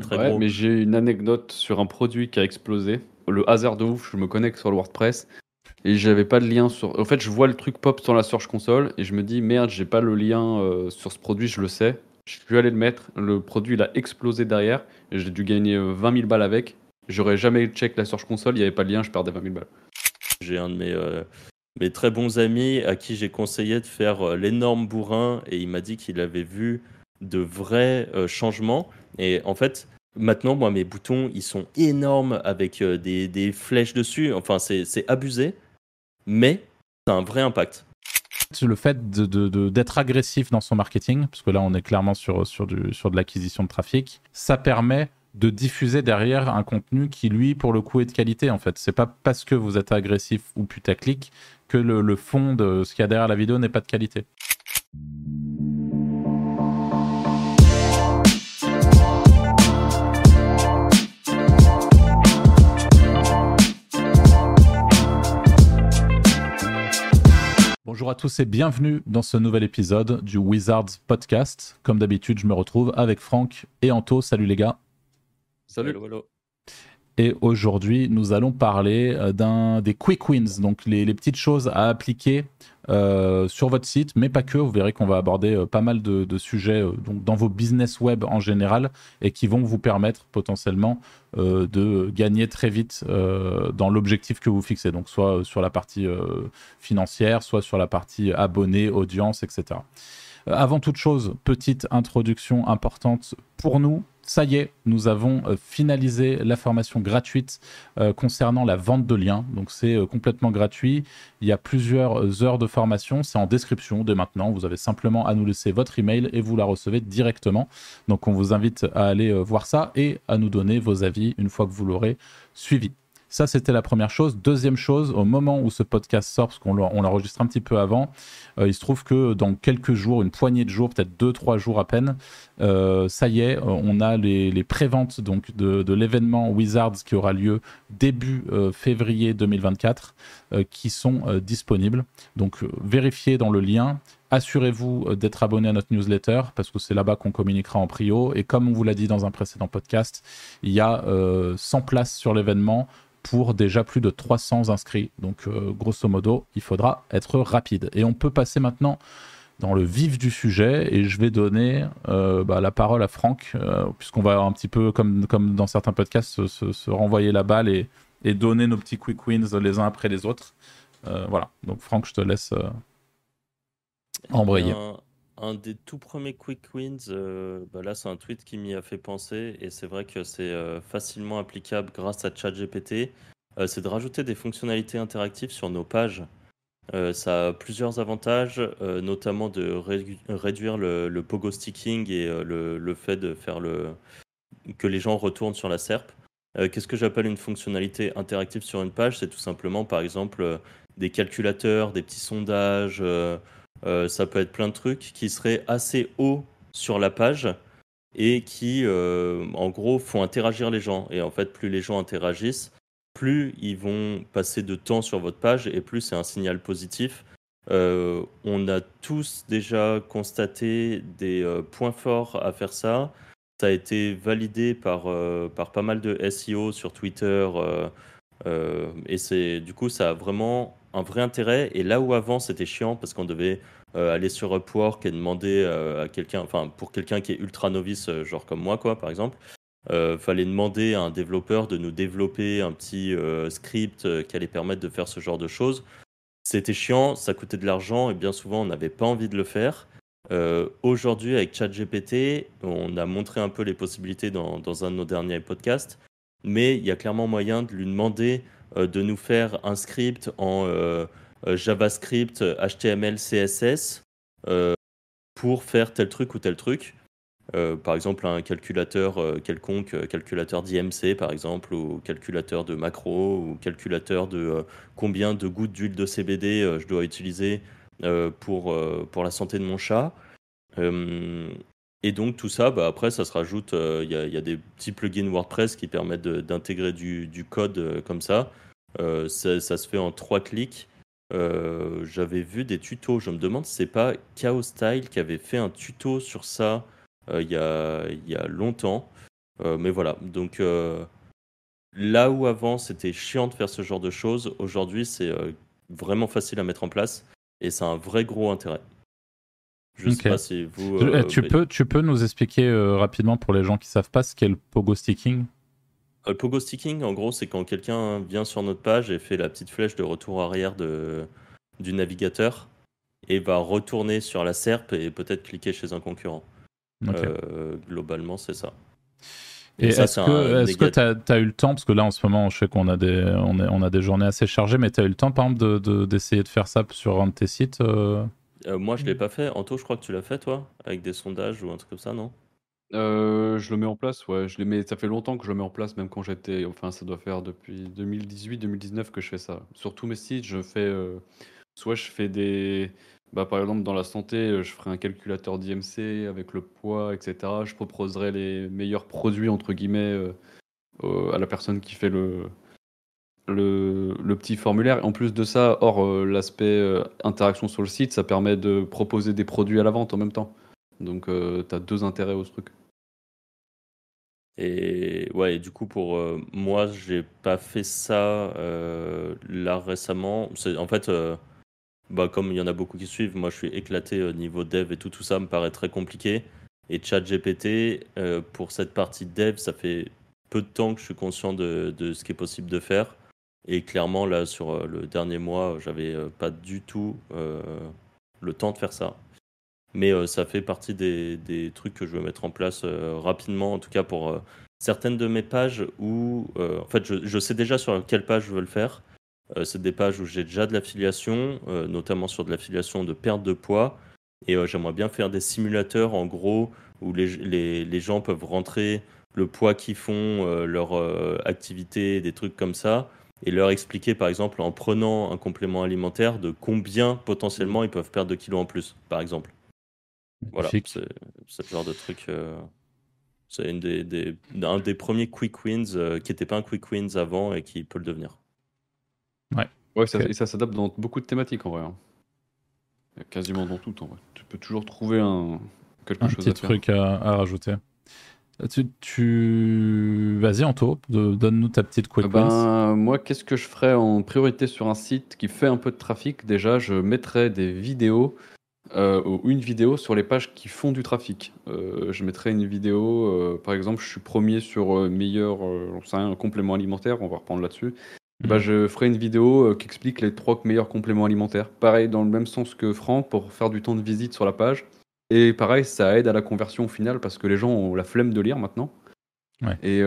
très très Ouais, gros. mais j'ai une anecdote sur un produit qui a explosé. Le hasard de ouf, je me connecte sur le WordPress et j'avais pas de lien sur. En fait, je vois le truc pop sur la Search Console et je me dis merde, j'ai pas le lien euh, sur ce produit, je le sais. Je suis allé le mettre, le produit il a explosé derrière et j'ai dû gagner euh, 20 000 balles avec. J'aurais jamais check la Search Console, il y avait pas de lien, je perdais 20 000 balles. J'ai un de mes, euh, mes très bons amis à qui j'ai conseillé de faire euh, l'énorme bourrin et il m'a dit qu'il avait vu de vrais euh, changements. Et en fait, maintenant, moi, mes boutons, ils sont énormes avec euh, des, des flèches dessus. Enfin, c'est abusé, mais ça a un vrai impact. le fait de- de- d'être agressif dans son marketing, parce que là on est clairement sur, sur, du, sur de l'acquisition de trafic, ça permet de diffuser derrière un contenu qui lui pour le coup est de qualité en fait. C'est pas parce que vous êtes agressif ou putaclic que le, le fond de ce qu'il y a derrière la vidéo n'est pas de qualité. Bonjour à tous et bienvenue dans ce nouvel épisode du Wizards Podcast. Comme d'habitude, je me retrouve avec Franck et Anto. Salut les gars. Salut. Hello, hello. Et aujourd'hui, nous allons parler euh, d'un des quick wins, donc les, les petites choses à appliquer euh, sur votre site, mais pas que. Vous verrez qu'on va aborder euh, pas mal de, sujets euh, dans vos business web en général et qui vont vous permettre potentiellement de gagner très vite dans l'objectif que vous fixez. Donc soit sur la partie financière, soit sur la partie abonnés, audience, etc. Euh, Avant toute chose, petite introduction importante pour nous. Ça y est, nous avons euh, finalisé la formation gratuite euh, concernant la vente de liens. Donc c'est complètement gratuit. Il y a plusieurs heures de formation. C'est en description dès maintenant. Vous avez simplement à nous laisser votre email et vous la recevez directement. Donc on vous invite à aller voir ça et à nous donner vos avis une fois que vous l'aurez suivi. Ça, c'était la première chose. Deuxième chose, au moment où ce podcast sort, parce qu'on l'enregistre un petit peu avant, euh, il se trouve que dans quelques jours, une poignée de jours, peut-être deux, trois jours à peine, euh, ça y est, euh, on a les, préventes donc de, l'événement Wizards qui aura lieu début février 2024 euh, qui sont disponibles. Donc vérifiez dans le lien. Assurez-vous d'être abonné à notre newsletter parce que c'est là-bas qu'on communiquera en prio. Et comme on vous l'a dit dans un précédent podcast, il y a euh, 100 places sur l'événement pour déjà plus de 300 inscrits. Donc euh, grosso modo, il faudra être rapide. Et on peut passer maintenant dans le vif du sujet et je vais donner euh, bah, la parole à Franck euh, puisqu'on va un petit peu comme, comme dans certains podcasts se, renvoyer la balle et, donner nos petits quick wins les uns après les autres. Voilà, donc Franck, je te laisse embrayer. Un, un des tout premiers quick wins, euh, bah là c'est un tweet qui m'y a fait penser et c'est vrai que c'est euh, facilement applicable grâce à ChatGPT. Euh, c'est de rajouter des fonctionnalités interactives sur nos pages. Ça a plusieurs avantages, notamment de rédu- réduire le, pogo sticking et le, le fait de faire le que les gens retournent sur la SERP. Qu'est-ce que j'appelle une fonctionnalité interactive sur une page? C'est tout simplement, par exemple, des calculateurs, des petits sondages. Euh, ça peut être plein de trucs qui seraient assez hauts sur la page et qui, euh, en gros, font interagir les gens. Et en fait, plus les gens interagissent, plus ils vont passer de temps sur votre page et plus c'est un signal positif. Euh, on a tous déjà constaté des points forts à faire ça. Ça a été validé par, par pas mal de SEO sur Twitter. et c'est du coup, ça a vraiment un vrai intérêt. Et là où avant c'était chiant parce qu'on devait euh, aller sur Upwork et demander euh, à quelqu'un, enfin pour quelqu'un qui est ultra novice, euh, genre comme moi, quoi, par exemple, fallait demander à un développeur de nous développer un petit script qui allait permettre de faire ce genre de choses. C'était chiant, ça coûtait de l'argent et bien souvent on n'avait pas envie de le faire. Aujourd'hui, avec ChatGPT, on a montré un peu les possibilités dans, dans un de nos derniers podcasts, mais il y a clairement moyen de lui demander de nous faire un script en euh, euh, JavaScript, HTML, CSS euh, pour faire tel truc ou tel truc. Euh, par exemple, un calculateur euh, quelconque, euh, calculateur d'IMC par exemple, ou calculateur de macro, ou calculateur de euh, combien de gouttes d'huile de CBD euh, je dois utiliser euh, pour, euh, pour la santé de mon chat. Euh, et donc tout ça, bah, après, ça se rajoute, euh, il y, a, des petits plugins WordPress qui permettent d'intégrer du, code euh, comme ça. Euh, ça. ça se fait en trois clics. Euh, J'avais vu des tutos, je me demande si c'est pas Chaos Style qui avait fait un tuto sur ça euh, il y, a, il y a longtemps. Mais voilà, donc là où avant c'était chiant de faire ce genre de choses, aujourd'hui c'est vraiment facile à mettre en place et c'est un vrai gros intérêt. Je Ok. sais pas si vous. Euh, tu, bah, peux, tu peux nous expliquer rapidement pour les gens qui savent pas ce qu'est le pogo sticking? Le pogo sticking, en gros, c'est quand quelqu'un vient sur notre page et fait la petite flèche de retour arrière de, du navigateur et va retourner sur la SERP et peut-être cliquer chez un concurrent. Ok. Euh, globalement, c'est ça. Et est-ce que tu as, eu le temps, parce que là en ce moment je sais qu'on a des, on est- on a des journées assez chargées, mais tu as eu le temps par exemple de- de- d'essayer de, faire ça sur un de tes sites euh? Euh, moi, je l'ai pas fait. Anto, je crois que tu l'as fait, toi, avec des sondages ou un truc comme ça, non? Je le mets en place, ouais. Je mets, ça fait longtemps que je le mets en place, même quand j'étais. Enfin, ça doit faire depuis 2018-2019 que je fais ça. Sur tous mes sites, je fais. soit je fais des. Bah, par exemple, dans la santé, je ferai un calculateur d'IMC avec le poids, etc. Je proposerai les meilleurs produits, entre guillemets, à la personne qui fait le, le, petit formulaire. En plus de ça, hors l'aspect interaction sur le site, ça permet de proposer des produits à la vente en même temps. Donc, tu as deux intérêts au truc. Et ouais, du coup, pour euh, moi, j'ai pas fait ça euh, là récemment. En fait, euh, bah, comme il y en a beaucoup qui suivent, moi, je suis éclaté au niveau dev et tout, tout ça me paraît très compliqué. Et ChatGPT, euh, pour cette partie dev, ça fait peu de temps que je suis conscient de, de ce qui est possible de faire. Et clairement, là, sur euh, le dernier mois, j'avais euh, pas du tout euh, le temps de faire ça. Mais euh, ça fait partie des, des trucs que je veux mettre en place euh, rapidement, en tout cas pour euh, certaines de mes pages où, en fait, je, je sais déjà sur quelle page je veux le faire. C'est des pages où j'ai déjà de l'affiliation, notamment sur de l'affiliation de perte de poids. Et j'aimerais bien faire des simulateurs, en gros, où les, les, les gens peuvent rentrer le poids qu'ils font, leur activité, des trucs comme ça, et leur expliquer, par exemple, en prenant un complément alimentaire, de combien potentiellement ils peuvent perdre de kilos en plus, par exemple. Voilà, c'est le genre de truc. euh, c'est une des, des- un des premiers quick wins euh, qui n'était pas un quick wins avant et qui peut le devenir. Ouais, ça, Ok. et ça s'adapte dans beaucoup de thématiques en vrai. hein. Quasiment dans tout en vrai. Tu peux toujours trouver un, quelque Un chose petit à truc à, à rajouter. Tu, tu... Vas-y Anto, donne-nous ta petite quick Euh, wins. ben, moi, qu'est-ce que je ferais en priorité sur un site qui fait un peu de trafic? Déjà, je mettrais des vidéos euh, ou une vidéo sur les pages qui font du trafic. Euh, je mettrais une vidéo, euh, par exemple, je suis premier sur meilleur un complément alimentaire, on va reprendre là-dessus. Bah, Mhm. je ferai une vidéo qui explique les trois meilleurs compléments alimentaires. Pareil, dans le même sens que Franck, pour faire du temps de visite sur la page. Et pareil, ça aide à la conversion finale parce que les gens ont la flemme de lire maintenant. Ouais. Et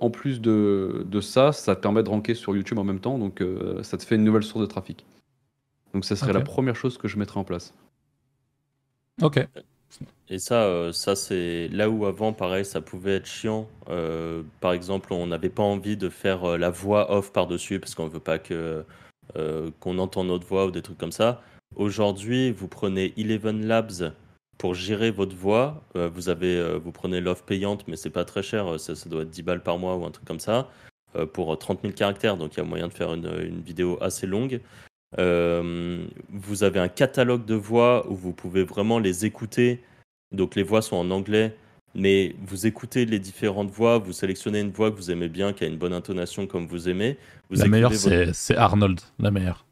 en plus de, de ça, ça te permet de ranker sur YouTube en même temps, donc ça te fait une nouvelle source de trafic. Donc ça serait la première chose que je mettrais en place. Ok. Et ça, euh, ça c'est là où avant, pareil, ça pouvait être chiant. Euh, par exemple, on n'avait pas envie de faire euh, la voix off par-dessus parce qu'on veut pas que qu'on entende notre voix ou des trucs comme ça. Aujourd'hui, vous prenez Eleven Labs pour gérer votre voix. Vous avez, vous prenez l'offre payante, mais c'est pas très cher. Ça, doit être 10 balles par mois ou un truc comme ça pour 30 000 caractères. Donc, il y a moyen de faire une, une vidéo assez longue. Euh, vous avez un catalogue de voix où vous pouvez vraiment les écouter. Donc les voix sont en anglais, mais vous écoutez les différentes voix, vous sélectionnez une voix que vous aimez bien, qui a une bonne intonation comme vous aimez. Vous la meilleure, votre- c'est Arnold, la meilleure.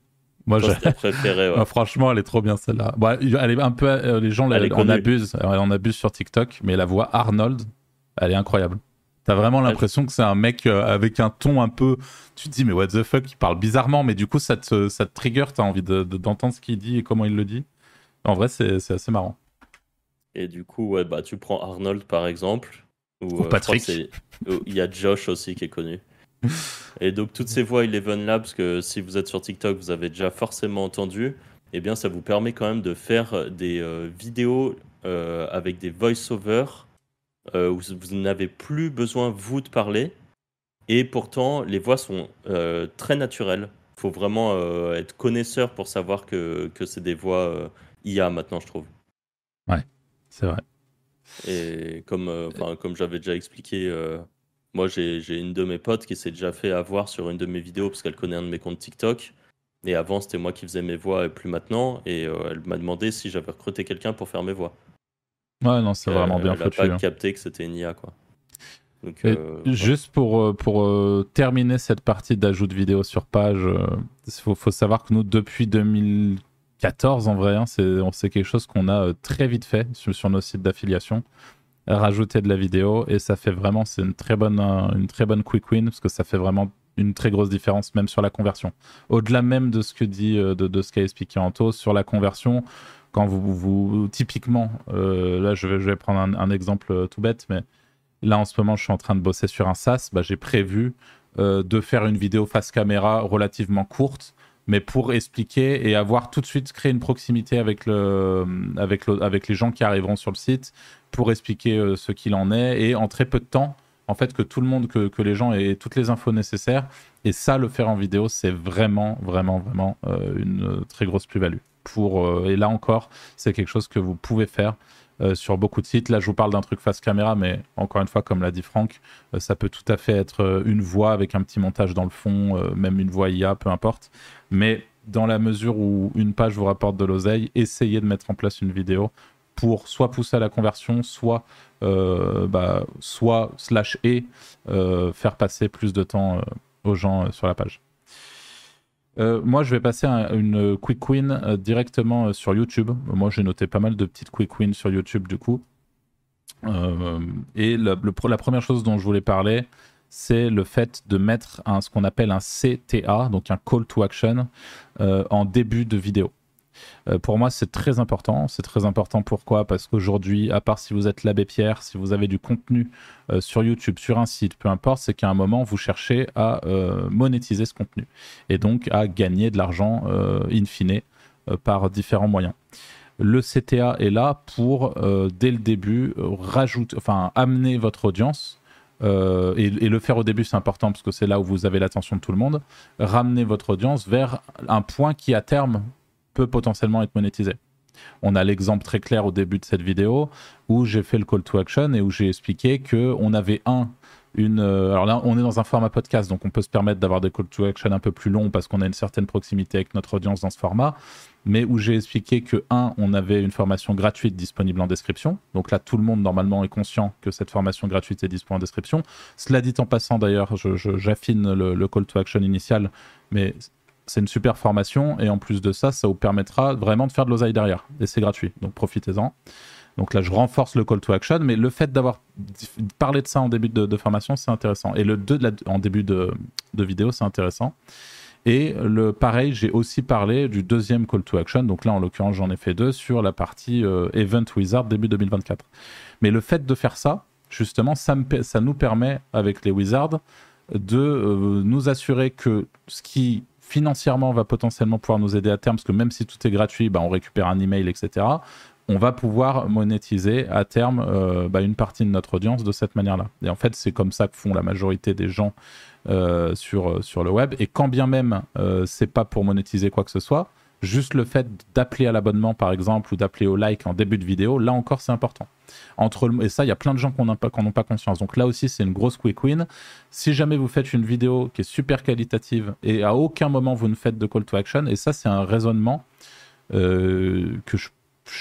Moi, Toi, ouais. Ah, franchement, elle est trop bien celle-là. Bon, elle est un peu, euh, les gens Elle on abuse, on abuse sur TikTok, mais la voix Arnold, elle est incroyable. T'as vraiment l'impression que c'est un mec euh, avec un ton un peu. Tu te dis, mais what the fuck, il parle bizarrement, mais du coup, ça te, ça te trigger, t'as envie de- de- d'entendre ce qu'il dit et comment il le dit? En vrai, c'est assez marrant. Et du coup, ouais, bah, tu prends Arnold par exemple. Ou, Ou euh, Patrick. Il y a Josh aussi qui est connu. Et donc toutes ces voix Eleven Labs que si vous êtes sur TikTok, vous avez déjà forcément entendu, eh bien ça vous permet quand même de faire des euh, vidéos euh, avec des voice-over euh, où vous n'avez plus besoin vous de parler. Et pourtant, les voix sont euh, très naturelles. Il faut vraiment euh, être connaisseur pour savoir que, que c'est des voix euh, IA maintenant, je trouve. C'est vrai. Et comme, comme j'avais déjà expliqué, moi j'ai j'ai une de mes potes qui s'est déjà fait avoir sur une de mes vidéos parce qu'elle connaît un de mes comptes TikTok. Et avant, c'était moi qui faisais mes voix et plus maintenant. Et elle m'a demandé si j'avais recruté quelqu'un pour faire mes voix. Ouais, non, c'est Euh, vraiment bien elle a foutu. pas hein. capté que c'était une IA, quoi. Donc, euh, Juste pour, euh, pour euh, terminer cette partie d'ajout de vidéo sur page, il faut, faut savoir que nous, depuis 2014, en vrai, hein, c'est quelque chose qu'on a très vite fait sur, sur nos sites d'affiliation. Rajouter de la vidéo et ça fait vraiment, c'est une très bonne, une très bonne quick win parce que ça fait vraiment une très grosse différence même sur la conversion. Au-delà même de ce que dit, de, de ce qu'a expliqué Anto sur la conversion, quand vous, typiquement, euh, là je vais, prendre un, exemple euh, tout bête, mais Là, en ce moment, je suis en train de bosser sur un SaaS. Bah, j'ai prévu euh, de faire une vidéo face caméra relativement courte, mais pour expliquer et avoir tout de suite créé une proximité avec, le, avec, le- avec les gens qui arriveront sur le site pour expliquer ce qu'il en est et en très peu de temps, en fait, que tout le monde, que, que les gens aient toutes les infos nécessaires. Et ça, le faire en vidéo, c'est vraiment, vraiment, vraiment une très grosse plus-value. Euh, et là encore, c'est quelque chose que vous pouvez faire euh, sur beaucoup de sites. Là, je vous parle d'un truc face caméra, mais encore une fois, comme l'a dit Franck, euh, ça peut tout à fait être une voix avec un petit montage dans le fond, même une voix IA, peu importe. Mais dans la mesure où une page vous rapporte de l'oseille, essayez de mettre en place une vidéo pour soit pousser à la conversion, soit, bah, soit slash et faire passer plus de temps aux gens sur la page. Euh, moi, je vais passer à une quick win euh, directement euh, sur YouTube. Moi, j'ai noté pas mal de petites quick wins sur YouTube du coup. Et la première chose dont je voulais parler, c'est le fait de mettre un, ce qu'on appelle un CTA, donc un call to action, en début de vidéo. Euh, pour moi, c'est très important. C'est très important pourquoi? Parce qu'aujourd'hui, à part si vous êtes l'abbé Pierre, si vous avez du contenu euh, sur YouTube, sur un site, peu importe, c'est qu'à un moment, vous cherchez à euh, monétiser ce contenu et donc à gagner de l'argent in fine par différents moyens. Le CTA est là pour, dès le début, rajouter, enfin, amener votre audience. et le faire au début, c'est important parce que c'est là où vous avez l'attention de tout le monde. Ramener votre audience vers un point qui, à terme, peut potentiellement être monétisé. On a l'exemple très clair au début de cette vidéo où j'ai fait le call to action et où j'ai expliqué que on avait un une euh, alors là on est dans un format podcast donc on peut se permettre d'avoir des call to action un peu plus longs parce qu'on a une certaine proximité avec notre audience dans ce format mais où j'ai expliqué que un on avait une formation gratuite disponible en description donc là tout le monde normalement est conscient que cette formation gratuite est disponible en description cela dit en passant d'ailleurs j'affine le, le call to action initial mais c'est une super formation et en plus de ça, ça vous permettra vraiment de faire de l'oseille derrière et c'est gratuit. Donc profitez-en. Donc là, je renforce le call to action, mais le fait d'avoir parlé de ça en début de, formation, c'est intéressant. Et le 2 de la- en début de, vidéo, c'est intéressant. Et le pareil, j'ai aussi parlé du deuxième call to action. Donc là, en l'occurrence, j'en ai fait deux sur la partie euh, Event Wizard début 2024. Mais le fait de faire ça, justement, ça nous permet, avec les Wizards, de euh, nous assurer que ce qui financièrement va potentiellement pouvoir nous aider à terme, parce que même si tout est gratuit, bah, on récupère un email, etc. On va pouvoir monétiser à terme euh, bah, une partie de notre audience de cette manière-là. Et en fait, c'est comme ça que font la majorité des gens euh, sur, sur le web. Et quand bien même euh, c'est pas pour monétiser quoi que ce soit, juste le fait d'appeler à l'abonnement par exemple ou d'appeler au like en début de vidéo, là encore c'est important. Entre et ça, il y a plein de gens qui n'en ont pas, ont pas conscience. Donc là aussi, c'est une grosse quick win. Si jamais vous faites une vidéo qui est super qualitative et à aucun moment vous ne faites de call to action, et ça c'est un raisonnement euh, que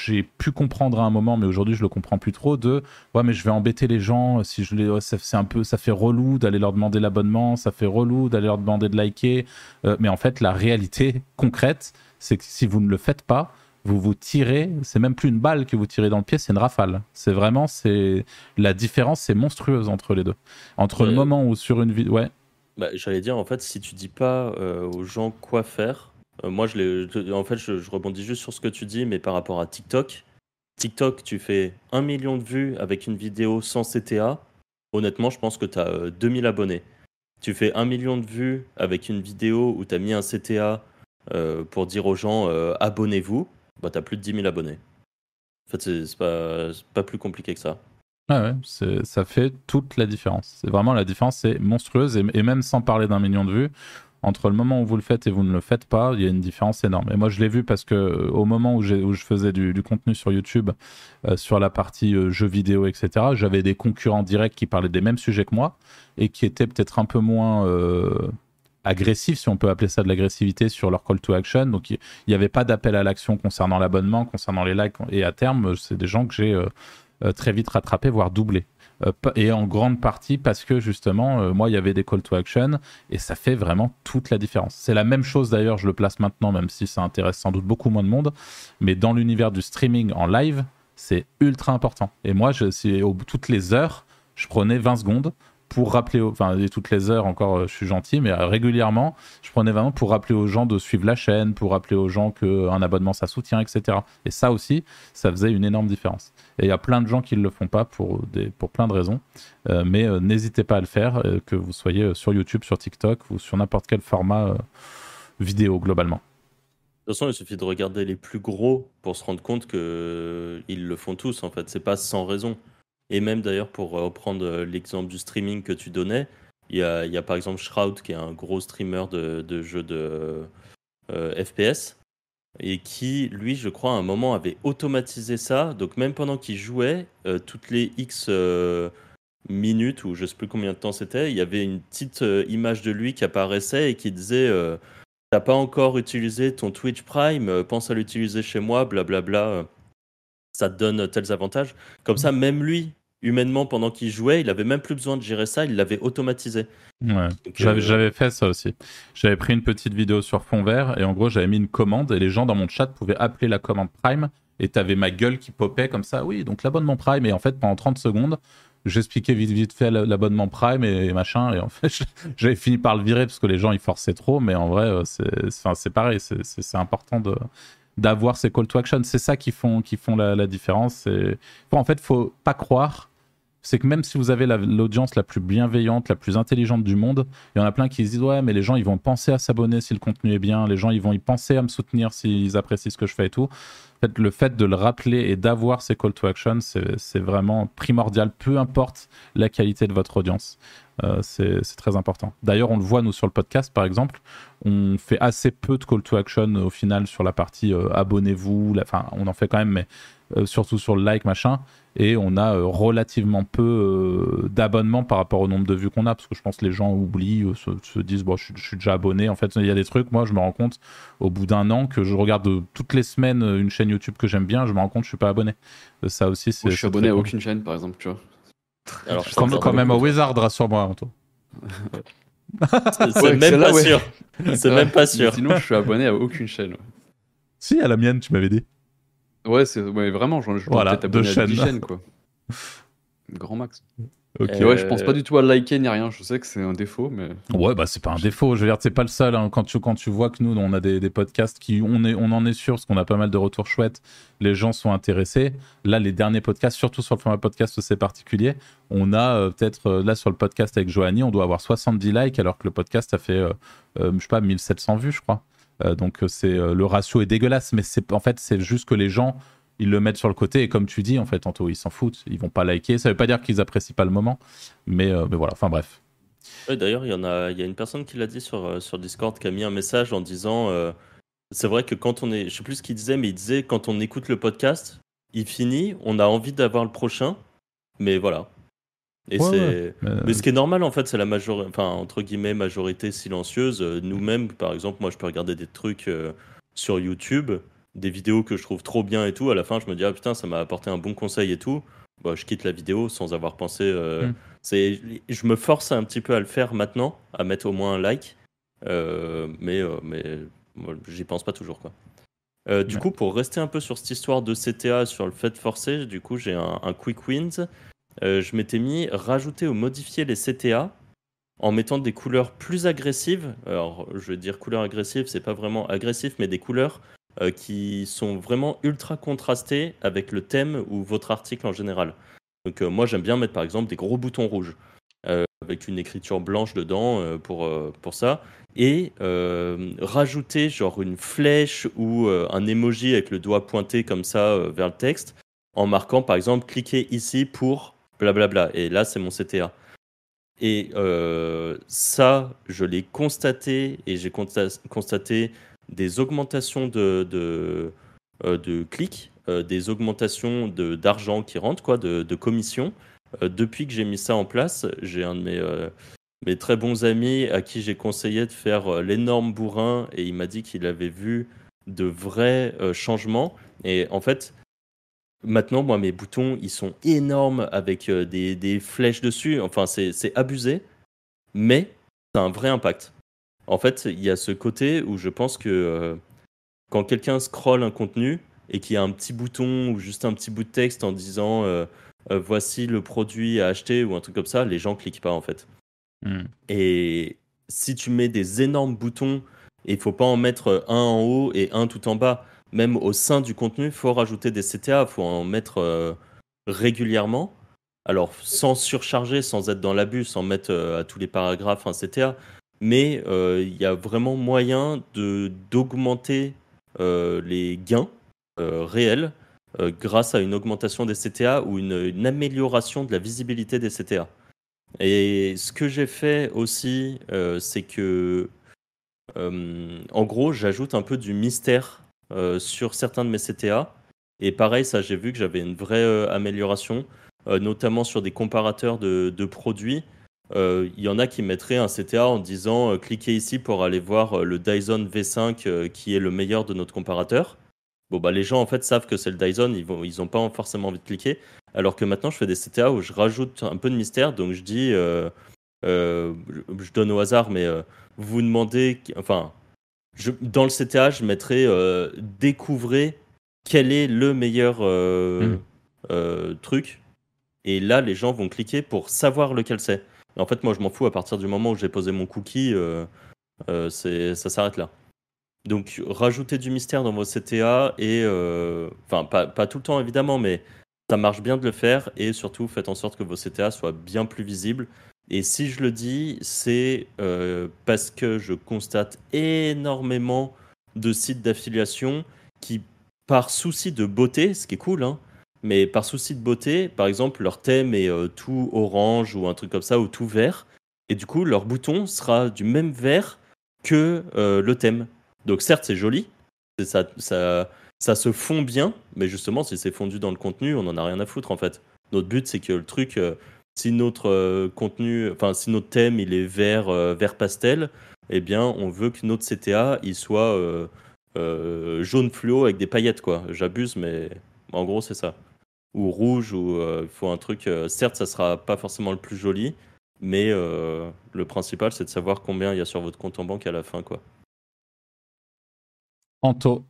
j'ai pu comprendre à un moment, mais aujourd'hui je le comprends plus trop. De ouais, mais je vais embêter les gens si je les, c'est un peu, ça fait relou d'aller leur demander l'abonnement, ça fait relou d'aller leur demander de liker. Euh, mais en fait, la réalité concrète, c'est que si vous ne le faites pas, vous vous tirez, c'est même plus une balle que vous tirez dans le pied, c'est une rafale. C'est vraiment, c'est la différence, c'est monstrueuse entre les deux. Entre le Ouais. moment où sur une vidéo, ouais, Bah, j'allais dire, en fait, si tu dis pas euh, aux gens quoi faire, euh, moi, je en fait, je, je rebondis juste sur ce que tu dis, mais par rapport à TikTok, TikTok, tu fais un million de vues avec une vidéo sans CTA. Honnêtement, je pense que tu as 2000 abonnés. Tu fais un million de vues avec une vidéo où tu as mis un CTA euh, pour dire aux gens euh, abonnez-vous, bah, tu as plus de 10 000 abonnés. En fait, c'est pas, pas plus compliqué que ça. Ah ouais, ça fait toute la différence. C'est vraiment la différence, c'est monstrueuse et, même sans parler d'un million de vues, entre le moment où vous le faites et vous ne le faites pas, il y a une différence énorme. Et moi, je l'ai vu parce que euh, au moment où, où je faisais du, contenu sur YouTube, euh, sur la partie euh, jeux vidéo, etc., j'avais des concurrents directs qui parlaient des mêmes sujets que moi et qui étaient peut-être un peu moins euh, agressifs, si on peut appeler ça de l'agressivité, sur leur call to action. Donc, il n'y avait pas d'appel à l'action concernant l'abonnement, concernant les likes. Et à terme, c'est des gens que j'ai euh, euh, très vite rattrapés, voire doublés. euh, et en grande partie parce que justement, moi, il y avait des call to action et ça fait vraiment toute la différence. C'est la même chose d'ailleurs, je le place maintenant, même si ça intéresse sans doute beaucoup moins de monde, mais dans l'univers du streaming en live, c'est ultra important. Et moi, je, si, toutes les heures, je prenais 20 secondes pour rappeler, enfin toutes les heures encore, euh, je suis gentil, mais euh, régulièrement, je prenais vraiment pour rappeler aux gens de suivre la chaîne, pour rappeler aux gens qu'un abonnement ça soutient, etc. Et ça aussi, ça faisait une énorme différence. Et il y a plein de gens qui ne le font pas pour, des, pour plein de raisons, euh, mais n'hésitez pas à le faire, que vous soyez sur YouTube, sur TikTok ou sur n'importe quel format vidéo globalement. De toute façon, il suffit de regarder les plus gros pour se rendre compte qu'ils le font tous, en fait. C'est pas sans raison. Et même d'ailleurs, pour reprendre euh, l'exemple du streaming que tu donnais, il y a, par exemple Shroud qui est un gros streamer de, jeux de euh, FPS et qui, lui, je crois, à un moment avait automatisé ça. Donc même pendant qu'il jouait, euh, toutes les X minutes ou je sais plus combien de temps c'était, il y avait une petite image de lui qui apparaissait et qui disait T'as pas encore utilisé ton Twitch Prime, pense à l'utiliser chez moi, blablabla. Ça te donne tels avantages. Comme ça, même lui, humainement pendant qu'il jouait, il avait même plus besoin de gérer ça, il l'avait automatisé. Ouais. Euh, j'avais fait ça aussi. J'avais pris une petite vidéo sur fond vert et en gros j'avais mis une commande et les gens dans mon chat pouvaient appeler la commande Prime et t'avais ma gueule qui popait comme ça. Oui, donc l'abonnement Prime et en fait pendant 30 secondes j'expliquais vite vite fait l'abonnement Prime et, machin et en fait j'avais fini par le virer parce que les gens ils forçaient trop mais en vrai euh, c'est pareil c'est important de d'avoir ces call to action. C'est ça qui font, qui font la, différence. Bon, en fait, faut pas croire. C'est que même si vous avez l'audience la, plus bienveillante, la plus intelligente du monde, il y en a plein qui se disent ouais, mais les gens ils vont penser à s'abonner si le contenu est bien, les gens ils vont y penser à me soutenir s'ils apprécient ce que je fais et tout. Le fait de le rappeler et d'avoir ces call to action, c'est vraiment primordial, peu importe la qualité de votre audience. Euh, c'est très important. D'ailleurs, on le voit, nous, sur le podcast, par exemple, on fait assez peu de call to action au final sur la partie euh, abonnez-vous. Enfin, on en fait quand même, mais euh, surtout sur le like, machin. Et on a relativement peu d'abonnements par rapport au nombre de vues qu'on a, parce que je pense que les gens oublient, se, disent, bon, je, suis déjà abonné. En fait, il y a des trucs, moi, je me rends compte au bout d'un an que je regarde toutes les semaines une chaîne YouTube que j'aime bien, je me rends compte que je suis pas abonné. Ça aussi, c'est. Je suis abonné à aucune chaîne, par exemple, tu vois. Alors, quand, même au Wizard, rassure-moi, Anto. C'est même, pas sûr. C'est même pas sûr. Sinon, je suis abonné à aucune chaîne. Si, à la mienne, tu m'avais dit. Ouais, c'est vraiment, je, je voilà, deux chaînes. chaînes, quoi. Grand max. Ok. ouais, je pense pas du tout à liker ni rien. Je sais que c'est un défaut, mais. Ouais, bah c'est pas un défaut. Je veux dire, c'est pas le seul. Hein. Quand, tu, quand tu vois que nous, on a des, des podcasts qui, on, est, on en est sûr, parce qu'on a pas mal de retours chouettes. Les gens sont intéressés. Là, les derniers podcasts, surtout sur le format podcast, c'est particulier. On a euh, peut-être, euh, là, sur le podcast avec Joanie, on doit avoir 70 likes, alors que le podcast a fait, euh, je sais pas, 1700 vues, je crois. donc, c'est le ratio est dégueulasse, mais c'est en fait, c'est juste que les gens ils le mettent sur le côté et comme tu dis en fait Anto ils s'en foutent ils vont pas liker. Ça veut pas dire qu'ils apprécient pas le moment mais, euh, mais voilà enfin bref. D'ailleurs il y en a il y a une personne qui l'a dit sur, euh, sur Discord qui a mis un message en disant euh, c'est vrai que quand on est je sais plus ce qu'il disait mais il disait quand on écoute le podcast il finit on a envie d'avoir le prochain mais voilà. Et c'est mais ce qui est normal en fait c'est la majorité enfin entre guillemets majorité silencieuse. Nous-mêmes par exemple moi je peux regarder des trucs sur YouTube des vidéos que je trouve trop bien et tout, à la fin, je me dis, ah putain, ça m'a apporté un bon conseil et tout. Bah, je quitte la vidéo sans avoir pensé. Euh, mm. c'est, je me force un petit peu à le faire maintenant, à mettre au moins un like, euh, mais, euh, mais j'y pense pas toujours. Quoi. du coup, pour rester un peu sur cette histoire de CTA, sur le fait forcé, du coup, j'ai un, un quick wins. je m'étais mis rajouter ou modifier les CTA en mettant des couleurs plus agressives. Alors, je veux dire couleurs agressives, c'est pas vraiment agressif, mais des couleurs euh, qui sont vraiment ultra contrastés avec le thème ou votre article en général. Donc euh, moi j'aime bien mettre par exemple des gros boutons rouges euh, avec une écriture blanche dedans pour, pour ça et rajouter genre une flèche ou un emoji avec le doigt pointé comme ça vers le texte en marquant par exemple cliquez ici pour blablabla et là c'est mon CTA. Et ça, je l'ai constaté et j'ai constaté des augmentations de, de, euh, clics, euh, des augmentations d'argent qui rentre, quoi, de, de commissions. Euh, depuis que j'ai mis ça en place, j'ai un de mes, mes très bons amis à qui j'ai conseillé de faire l'énorme bourrin et il m'a dit qu'il avait vu de vrais changements. Et en fait, maintenant, moi, mes boutons, ils sont énormes avec des, des flèches dessus. Enfin, c'est abusé, mais ça a un vrai impact. En fait, il y a ce côté où je pense que quand quelqu'un scrolle un contenu et qu'il y a un petit bouton ou juste un petit bout de texte en disant voici le produit à acheter ou un truc comme ça, les gens cliquent pas en fait. Hmm. Et si tu mets des énormes boutons, il faut pas en mettre un en haut et un tout en bas, même au sein du contenu, il faut rajouter des CTA, il faut en mettre euh, régulièrement. Alors, sans surcharger, sans être dans l'abus, sans mettre euh, à tous les paragraphes un CTA, mais euh, il y a vraiment moyen d'augmenter les gains réels grâce à une augmentation des CTA ou une, amélioration de la visibilité des CTA. Et ce que j'ai fait aussi, euh, c'est que, euh, en gros, j'ajoute un peu du mystère euh, sur certains de mes CTA. Et pareil, ça, j'ai vu que j'avais une vraie amélioration, notamment sur des comparateurs de produits. Il y en a qui mettraient un CTA en disant cliquez ici pour aller voir le Dyson V5 qui est le meilleur de notre comparateur. Bon, bah, les gens, en fait, savent que c'est le Dyson, ils n'ont ils pas forcément envie de cliquer. Alors que maintenant, je fais des CTA où je rajoute un peu de mystère. Donc, je dis, euh, euh, je donne au hasard, mais euh, vous demandez, enfin, je, dans le CTA, je mettrai découvrez quel est le meilleur hmm. truc. Et là, les gens vont cliquer pour savoir lequel c'est. En fait, moi, je m'en fous à partir du moment où j'ai posé mon cookie, ça s'arrête là. Donc, rajoutez du mystère dans vos CTA et, euh, enfin, pas, tout le temps évidemment, mais ça marche bien de le faire et surtout faites en sorte que vos CTA soient bien plus visibles. Et si je le dis, c'est euh, parce que je constate énormément de sites d'affiliation qui, par souci de beauté, ce qui est cool, hein, mais par souci de beauté, par exemple, leur thème est euh, tout orange ou un truc comme ça, ou tout vert, et du coup, leur bouton sera du même vert que le thème. Donc certes, c'est joli, ça, ça, ça se fond bien, mais justement, si c'est fondu dans le contenu, on n'en a rien à foutre en fait. Notre but, c'est que le truc, euh, si notre euh, contenu, enfin si notre thème, il est vert, euh, vert pastel, eh bien, on veut que notre CTA, il soit jaune fluo avec des paillettes, quoi. J'abuse, mais en gros, c'est ça. Ou rouge, ou il faut un truc. certes, ça sera pas forcément le plus joli, mais le principal, c'est de savoir combien il y a sur votre compte en banque à la fin, quoi. Anto.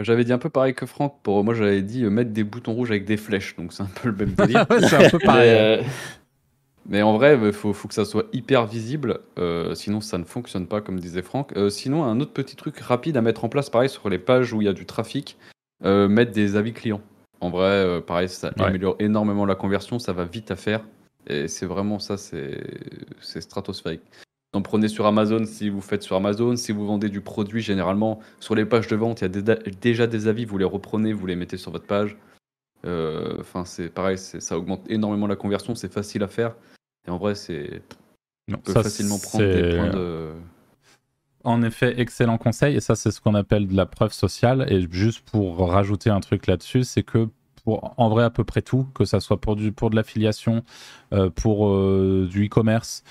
J'avais dit un peu pareil que Franck. Pour moi, j'avais dit euh, mettre des boutons rouges avec des flèches. Donc c'est un peu le même délire. c'est un peu pareil. Mais, en vrai, il faut, que ça soit hyper visible. Euh, sinon, ça ne fonctionne pas, comme disait Franck. Euh, sinon, un autre petit truc rapide à mettre en place, pareil, sur les pages où il y a du trafic, mettre des avis clients. En vrai, pareil, ça améliore énormément la conversion. Ça va vite à faire. Et c'est vraiment ça, c'est stratosphérique. En prenez sur Amazon si vous faites sur Amazon. Si vous vendez du produit, généralement, sur les pages de vente, il y a déjà des avis. Vous les reprenez, vous les mettez sur votre page. Euh, enfin, c'est pareil, ça augmente énormément la conversion. C'est facile à faire. Et en vrai, c'est. On peut facilement prendre des points de. En effet, excellent conseil. Et ça, c'est ce qu'on appelle de la preuve sociale. Et juste pour rajouter un truc là-dessus, c'est que pour en vrai à peu près tout, que ça soit pour, du, de l'affiliation, euh, pour euh, du e-commerce,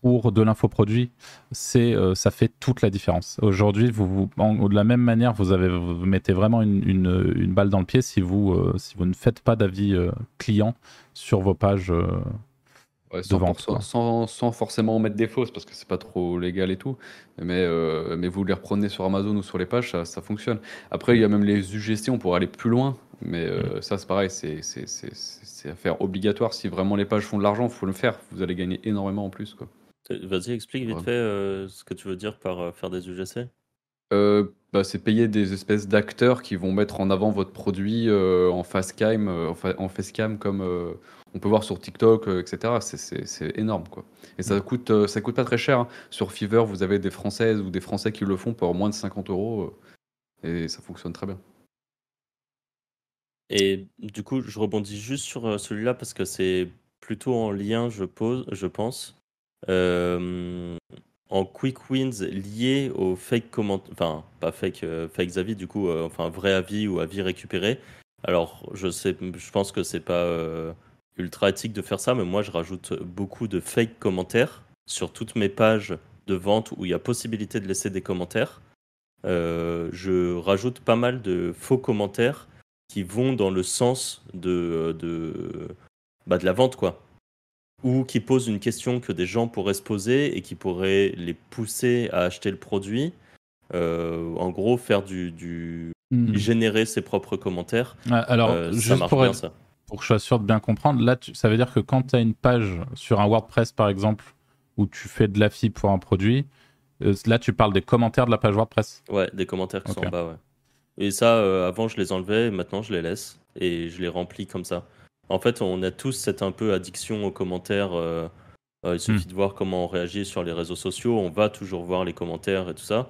pour de l'infoproduit, c'est euh, ça fait toute la différence. Aujourd'hui, vous, de la même manière, vous, avez, mettez vraiment une, balle dans le pied si vous ne faites pas d'avis client sur vos pages. Sans, sans, forcément mettre des fausses parce que c'est pas trop légal et tout, mais, mais vous les reprenez sur Amazon ou sur les pages, ça, ça fonctionne. Après, il y a même les UGC, on pourrait aller plus loin. Mais euh, mm. ça, c'est pareil, c'est à faire obligatoire. Si vraiment les pages font de l'argent, il faut le faire. Vous allez gagner énormément en plus. Euh, vas-y, explique vite fait euh, ce que tu veux dire par faire des UGC. Bah, c'est payer des espèces d'acteurs qui vont mettre en avant votre produit en facecam, en facecam comme on peut voir sur TikTok, etc. C'est énorme, quoi. Et ça mm. coûte, ça coûte pas très cher. Hein. Sur Fiverr, vous avez des Françaises ou des Français qui le font pour moins de 50 euros et ça fonctionne très bien. Et du coup, je rebondis juste sur euh, celui-là parce que c'est plutôt en lien, je, pose, je pense. Euh, en quick wins liés au fake comment, enfin pas fake, euh, fake avis du coup, enfin vrai avis ou avis récupéré. Alors je sais, je pense que c'est pas ultra éthique de faire ça, mais moi je rajoute beaucoup de fake commentaires sur toutes mes pages de vente où il y a possibilité de laisser des commentaires. je rajoute pas mal de faux commentaires qui vont dans le sens de, de, bah, de la vente, quoi. Ou qui posent une question que des gens pourraient se poser et qui pourraient les pousser à acheter le produit. Euh, en gros, faire du, du... Hmm. générer ses propres commentaires. Alors, Euh, juste pour, bien, ça. pour que je sois sûr de bien comprendre, là, tu- ça veut dire que quand tu as une page sur un WordPress, par exemple, où tu fais de l'affi pour un produit, euh, là, tu parles des commentaires de la page WordPress. Ouais, des commentaires qui sont en bas, ouais. Et ça, euh, avant, je les enlevais, maintenant, je les laisse et je les remplis comme ça. En fait, on a tous cette un peu addiction aux commentaires. euh, euh, il suffit Hmm. de voir comment on réagit sur les réseaux sociaux. On va toujours voir les commentaires et tout ça.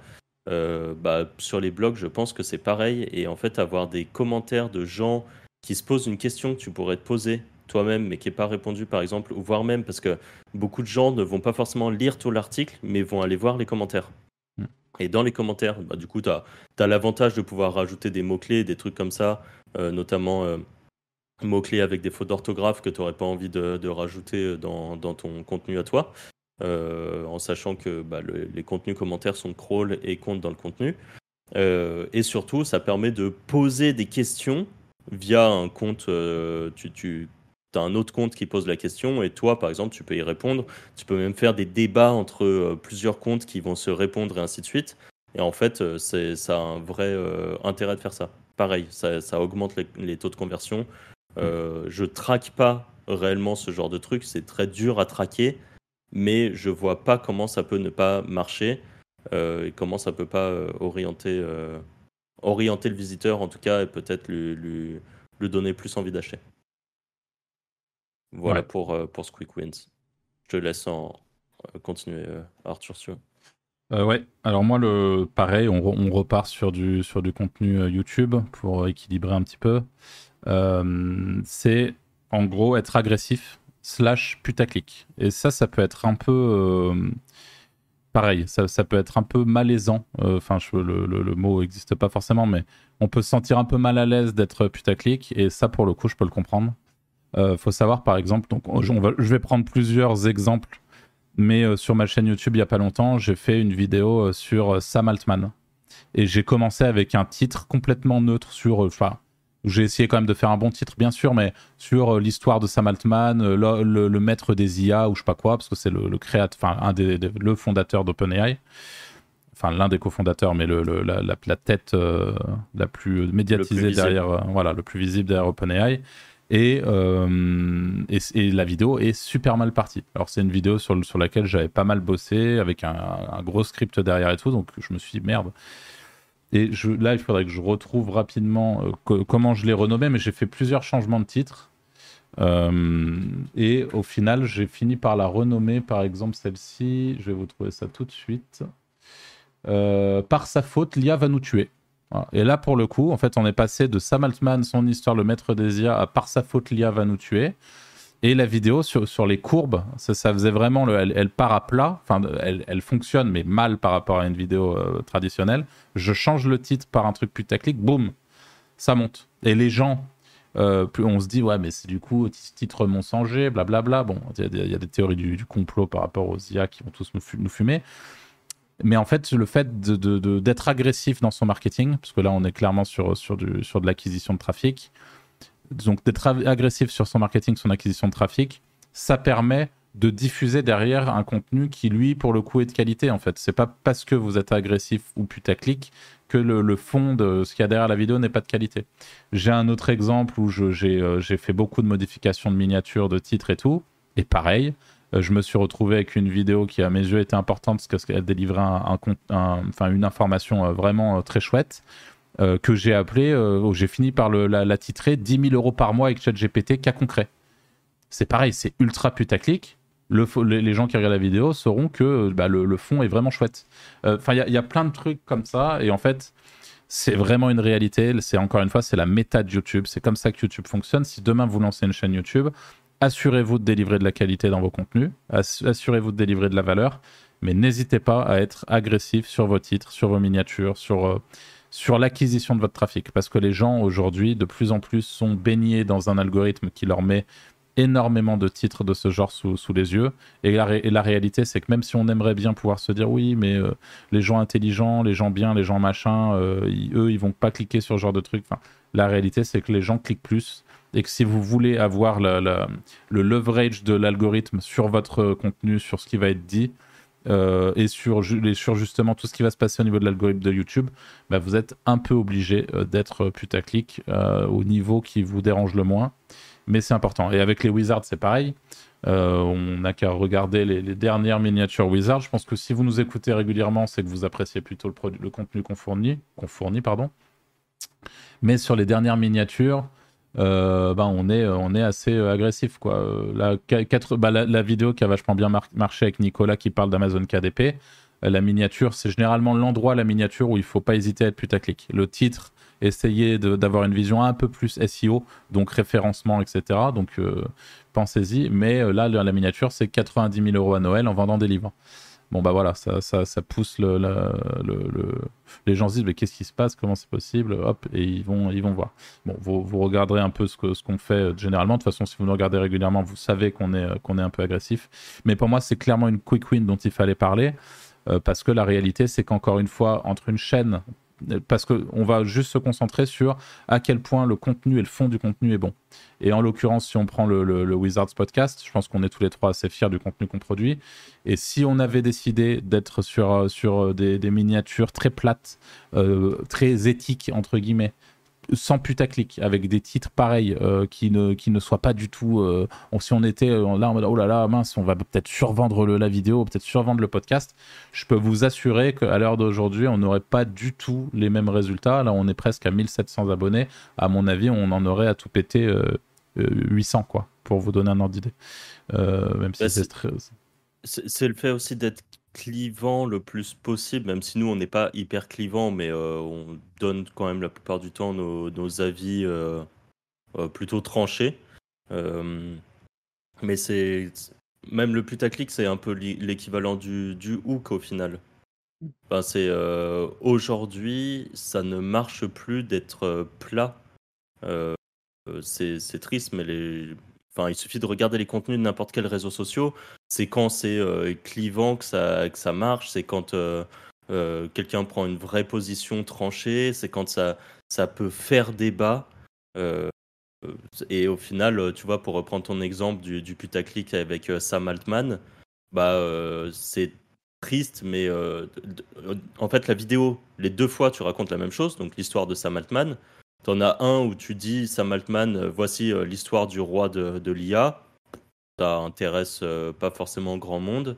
Euh, bah, sur les blogs, je pense que c'est pareil. Et en fait, avoir des commentaires de gens qui se posent une question que tu pourrais te poser toi-même, mais qui n'est pas répondue, par exemple, ou voire même parce que beaucoup de gens ne vont pas forcément lire tout l'article, mais vont aller voir les commentaires. Hmm. Et dans les commentaires, bah, du coup, tu as, l'avantage de pouvoir rajouter des mots-clés, des trucs comme ça, euh, notamment mots-clés avec des fautes d'orthographe que tu n'aurais pas envie de, rajouter dans, ton contenu à toi, euh, en sachant que bah, le- les contenus commentaires sont crawl et comptent dans le contenu. Euh, et surtout, ça permet de poser des questions via un compte. euh, tu, as un autre compte qui pose la question et toi, par exemple, tu peux y répondre. Tu peux même faire des débats entre plusieurs comptes qui vont se répondre et ainsi de suite. Et en fait, ça a un vrai intérêt de faire ça. Pareil, ça, augmente les taux de conversion. Euh, je traque pas réellement ce genre de truc, c'est très dur à traquer, mais je vois pas comment ça peut ne pas marcher euh, et comment ça peut pas euh, orienter, euh, orienter le visiteur en tout cas et peut-être lui, lui, lui donner plus envie d'acheter. Voilà Ouais. pour, pour ce Quick Wins. Je te laisse en continuer, Arthur. si tu veux. Euh, ouais, alors moi, le pareil, on, re- on repart sur du, sur du contenu YouTube pour équilibrer un petit peu. Euh, c'est en gros être agressif slash putaclic. Et ça, ça peut être un peu euh, pareil, ça, ça peut être un peu malaisant. Euh, Enfin, le, le- mot n'existe pas forcément, mais on peut se sentir un peu mal à l'aise d'être putaclic. Et ça, pour le coup, je peux le comprendre. Faut savoir, par exemple, donc je vais prendre plusieurs exemples mais sur ma chaîne YouTube il y a pas longtemps, j'ai fait une vidéo sur Sam Altman. Et j'ai commencé avec un titre complètement neutre sur. Enfin, j'ai essayé quand même de faire un bon titre, bien sûr, mais sur euh, l'histoire de Sam Altman, euh, le, le- le maître des IA ou je sais pas quoi, parce que c'est le, le créateur, enfin, un des, des- le fondateur d'OpenAI. Enfin, l'un des cofondateurs, mais le, la, la- la tête euh, la plus médiatisée visible. derrière, euh, voilà, le plus visible derrière OpenAI. Et, euh, et, et la vidéo est super mal partie. Alors c'est une vidéo sur laquelle j'avais pas mal bossé, avec un, un gros script derrière et tout, donc je me suis dit merde. Et là, il faudrait que je retrouve rapidement euh, co- comment je l'ai renommé, mais j'ai fait plusieurs changements de titre. Euh, et au final, j'ai fini par la renommer, par exemple celle-ci, je vais vous trouver ça tout de suite. Euh, par sa faute, l'IA va nous tuer. Et là, pour le coup, en fait, on est passé de Sam Altman, son histoire, le maître des IA, à par sa faute, l'IA va nous tuer. Et la vidéo sur, sur les courbes, ça, ça faisait vraiment, le, elle, part à plat, enfin, elle, elle fonctionne, mais mal par rapport à une vidéo euh, traditionnelle. Je change le titre par un truc putaclic, boum, ça monte. Et les gens, euh, plus on se dit, ouais, mais c'est du coup, titre mensonger, blablabla. Bon, il y, a des- théories du, du complot par rapport aux IA qui vont tous nous, fu- nous fumer. Mais en fait, le fait de- de- de- d'être agressif dans son marketing, parce que là, on est clairement sur, sur, du, sur de l'acquisition de trafic, donc d'être ag- agressif sur son marketing, son acquisition de trafic, ça permet de diffuser derrière un contenu qui, lui, pour le coup, est de qualité, en fait. C'est pas parce que vous êtes agressif ou putaclic que le, fond de ce qu'il y a derrière la vidéo n'est pas de qualité. J'ai un autre exemple où euh, j'ai fait beaucoup de modifications de miniatures, de titres et tout, et pareil, euh, je me suis retrouvé avec une vidéo qui, à mes yeux, était importante parce qu'elle délivrait une information euh, vraiment très chouette. Euh, que j'ai appelé, euh, où j'ai fini par la, titrer 10 000 euros par mois avec ChatGPT, cas concret. C'est pareil, c'est ultra putaclic. Les, gens qui regardent la vidéo sauront que euh, bah, le, fond est vraiment chouette. Euh, Enfin, il y, y a plein de trucs comme ça, et en fait, c'est vraiment une réalité. C'est encore une fois, c'est la méta de YouTube. C'est comme ça que YouTube fonctionne. Si demain vous lancez une chaîne YouTube, assurez-vous de délivrer de la qualité dans vos contenus, ass- assurez-vous de délivrer de la valeur, mais n'hésitez pas à être agressif sur vos titres, sur vos miniatures, sur, sur l'acquisition de votre trafic, parce que les gens aujourd'hui, de plus en plus, sont baignés dans un algorithme qui leur met énormément de titres de ce genre sous, sous les yeux. Et la, la réalité, c'est que même si on aimerait bien pouvoir se dire oui, mais euh, les gens intelligents, les gens bien, les gens machin, euh, eux, ils vont pas cliquer sur ce genre de truc. La réalité, c'est que les gens cliquent plus. Et que si vous voulez avoir le leverage de l'algorithme sur votre contenu, sur ce qui va être dit, euh, et sur, sur, justement tout ce qui va se passer au niveau de l'algorithme de YouTube, bah, vous êtes un peu obligé euh, d'être putaclic euh, au niveau qui vous dérange le moins. Mais c'est important. Et avec les Wizards, c'est pareil. On n'a qu'à regarder les, dernières miniatures Wizards. Je pense que si vous nous écoutez régulièrement, c'est que vous appréciez plutôt le, contenu qu'on fournit, qu'on fournit. Pardon. Mais sur les dernières miniatures, euh, bah, on, est, on est assez euh, agressif. Quoi. Euh, la, 4, bah, la, la, vidéo qui a vachement bien mar marché avec Nicolas qui parle d'Amazon KDP, la miniature, c'est généralement l'endroit, la miniature, où il faut pas hésiter à être putaclic. Le titre, essayer d'avoir une vision un peu plus SEO, donc référencement, etc. Donc pensez-y. Mais là, la miniature, c'est 90 000 euros à Noël en vendant des livres bon bah voilà, ça, ça, ça pousse le, le, le, les gens se disent mais qu'est-ce qui se passe, comment c'est possible, hop, et ils vont, ils vont voir. Bon, vous, vous regarderez un peu ce qu'on ce fait euh, généralement. De toute façon, si vous nous regardez régulièrement, vous savez qu'on est, euh, est un peu agressif. Mais pour moi, c'est clairement une quick win dont il fallait parler. Euh, parce que la réalité, c'est qu'encore une fois, entre une chaîne parce qu'on va juste se concentrer sur à quel point le contenu et le fond du contenu est bon. Et en l'occurrence, si on prend le, Wizards Podcast, je pense qu'on est tous les trois assez fiers du contenu qu'on produit. Et si on avait décidé d'être sur, sur des, des, miniatures très plates, euh, très éthiques, entre guillemets, sans putaclic, avec des titres pareils euh, qui, ne, qui ne soient pas du tout. Euh, on, si on était là en mode oh là là, mince, on va peut-être survendre le, la vidéo, peut-être survendre le podcast, je peux vous assurer qu'à l'heure d'aujourd'hui, on n'aurait pas du tout les mêmes résultats. Là, on est presque à 1700 abonnés. À mon avis, on en aurait à tout péter euh, 800, quoi, pour vous donner un ordre d'idée. Euh, même si bah, c'est très. C'est le fait aussi d'être clivant le plus possible, même si nous on n'est pas hyper clivant, mais euh, on donne quand même la plupart du temps nos, avis euh, euh, plutôt tranchés. Mais c'est même le putaclic, c'est un peu l'équivalent du, du hook au final. Enfin, c'est aujourd'hui, ça ne marche plus d'être plat. c'est triste, mais les, Il suffit de regarder les contenus de n'importe quel réseau social. C'est quand c'est euh, clivant que ça, que ça marche. C'est quand euh, euh, quelqu'un prend une vraie position tranchée. C'est quand ça, ça peut faire débat. Et au final, tu vois, pour reprendre ton exemple du, du putaclic avec Sam Altman, bah, c'est triste, mais en fait, la vidéo, les deux fois, tu racontes la même chose. Donc, l'histoire de Sam Altman. T'en as un où tu dis, Sam Altman, euh, voici euh, l'histoire du roi de, l'IA. Ça intéresse euh, pas forcément grand monde.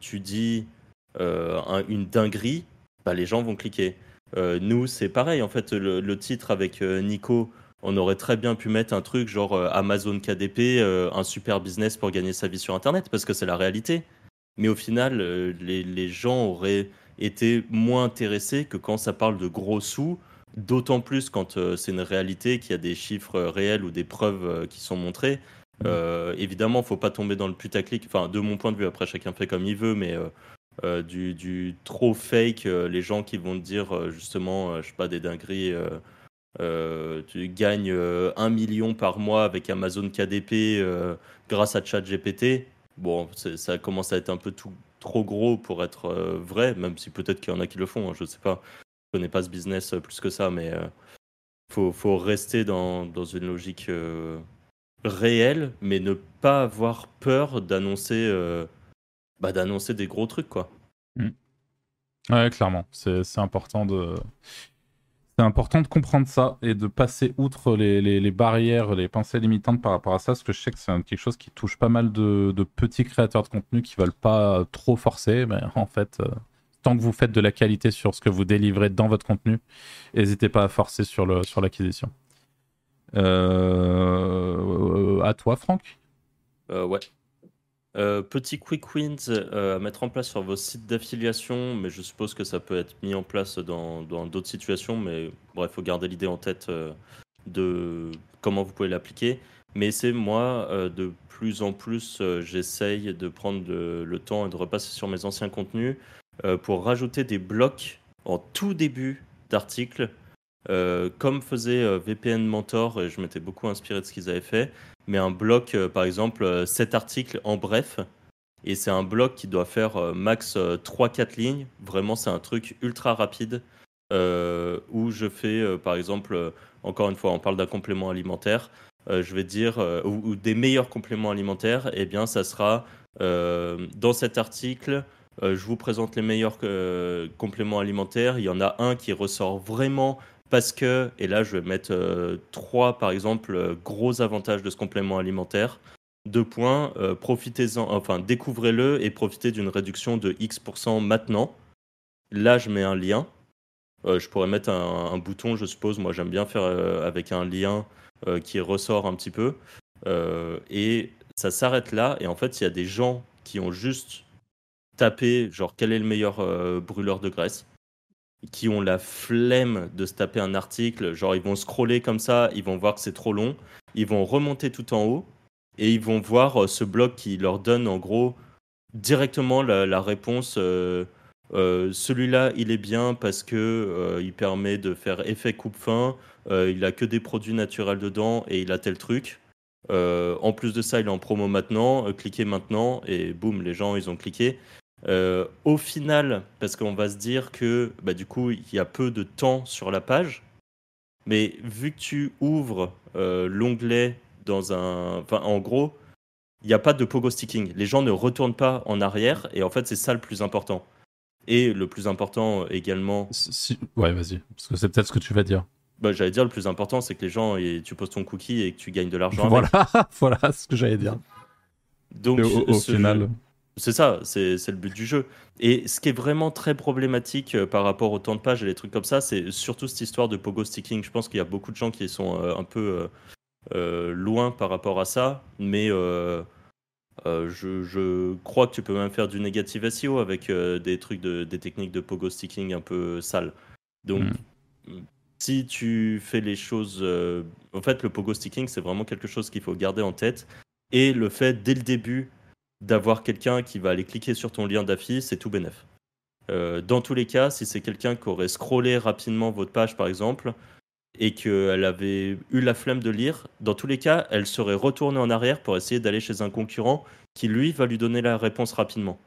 Tu dis un, une dinguerie, bah, les gens vont cliquer. Nous, c'est pareil. En fait, le, titre avec Nico, on aurait très bien pu mettre un truc genre Amazon KDP, un super business pour gagner sa vie sur Internet, parce que c'est la réalité. Mais au final, les gens auraient été moins intéressés que quand ça parle de gros sous D'autant plus quand euh, c'est une réalité, qu'il y a des chiffres réels ou des preuves euh, qui sont montrées. Mmh. Euh, évidemment, il ne faut pas tomber dans le putaclic. Enfin, de mon point de vue, après, chacun fait comme il veut, mais euh, euh du, du, trop fake, les gens qui vont te dire justement, je sais pas, des dingueries. tu gagnes un million par mois avec Amazon KDP grâce à ChatGPT. Bon, ça commence à être un peu tout, trop gros pour être vrai, même si peut-être qu'il y en a qui le font, hein, je ne sais pas connais pas ce business euh, plus que ça, mais euh, faut, faut rester dans, dans une logique euh, réelle, mais ne pas avoir peur d'annoncer bah, d'annoncer des gros trucs, quoi. Mmh. Ouais, clairement, c'est important de c'est important de comprendre ça et de passer outre les, les, barrières, les pensées limitantes par rapport à ça, parce que je sais que c'est quelque chose qui touche pas mal de, de, petits créateurs de contenu qui veulent pas trop forcer, mais en fait, tant que vous faites de la qualité sur ce que vous délivrez dans votre contenu, n'hésitez pas à forcer sur l'acquisition. Sur euh, à toi, Franck euh, Ouais. Euh, petit quick wins euh, à mettre en place sur vos sites d'affiliation, mais je suppose que ça peut être mis en place dans d'autres situations, mais bref, il faut garder l'idée en tête de comment vous pouvez l'appliquer. Mais c'est moi, de plus en plus, j'essaye de prendre le, temps et de repasser sur mes anciens contenus pour rajouter des blocs en tout début d'article euh, comme faisait euh, VPN Mentor, et je m'étais beaucoup inspiré de ce qu'ils avaient fait, mais un bloc, euh, par exemple, 7 articles en bref. Et c'est un bloc qui doit faire max 3-4 lignes. Vraiment, c'est un truc ultra rapide où je fais, par exemple, encore une fois, on parle d'un complément alimentaire. je vais dire, ou, des meilleurs compléments alimentaires, eh bien, ça sera dans cet article. Je vous présente les meilleurs compléments alimentaires. Il y en a un qui ressort vraiment parce que, et là je vais mettre euh, trois par exemple euh, gros avantages de ce complément alimentaire. Deux points, euh, profitez-en, enfin découvrez-le et profitez d'une réduction de X% maintenant. Là je mets un lien. je pourrais mettre un, bouton, je suppose. Moi j'aime bien faire avec un lien qui ressort un petit peu. et ça s'arrête là. Et en fait, il y a des gens qui ont juste tapé, genre, quel est le meilleur brûleur de graisse qui ont la flemme de se taper un article. Genre, ils vont scroller comme ça, ils vont voir que c'est trop long, ils vont remonter tout en haut et ils vont voir euh, ce blog qui leur donne en gros directement la, réponse. Euh, euh, celui-là, il est bien parce que il permet de faire effet coupe-fin. il a que des produits naturels dedans et il a tel truc. en plus de ça, il est en promo maintenant. cliquez maintenant et boum, les gens ils ont cliqué. Euh, au final, parce qu'on va se dire que bah, du coup, il y a peu de temps sur la page, mais vu que tu ouvres euh, l'onglet dans un. Enfin, en gros, il n'y a pas de pogo sticking. Les gens ne retournent pas en arrière, et en fait, c'est ça le plus important. Et le plus important également. Ouais, vas-y, parce que c'est peut-être ce que tu vas dire. Bah, j'allais dire, le plus important, c'est que les gens, et tu poses ton cookie et que tu gagnes de l'argent. Voilà, voilà ce que j'allais dire. Donc, au, final. C'est ça, c'est le but du jeu. Et ce qui est vraiment très problématique euh, par rapport au temps de page et les trucs comme ça, c'est surtout cette histoire de pogo sticking. Je pense qu'il y a beaucoup de gens qui sont euh, un peu euh, loin par rapport à ça, mais je, crois que tu peux même faire du negative SEO avec des trucs, de, des techniques de pogo sticking un peu sales. Donc, hmm. si tu fais les choses. en fait, le pogo sticking, c'est vraiment quelque chose qu'il faut garder en tête. Et le fait, dès le début, d'avoir quelqu'un qui va aller cliquer sur ton lien d'affiche, c'est tout bénef. Euh, dans tous les cas, si c'est quelqu'un qui aurait scrollé rapidement votre page, par exemple, et qu'elle avait eu la flemme de lire, dans tous les cas, elle serait retournée en arrière pour essayer d'aller chez un concurrent qui, lui, va lui donner la réponse rapidement.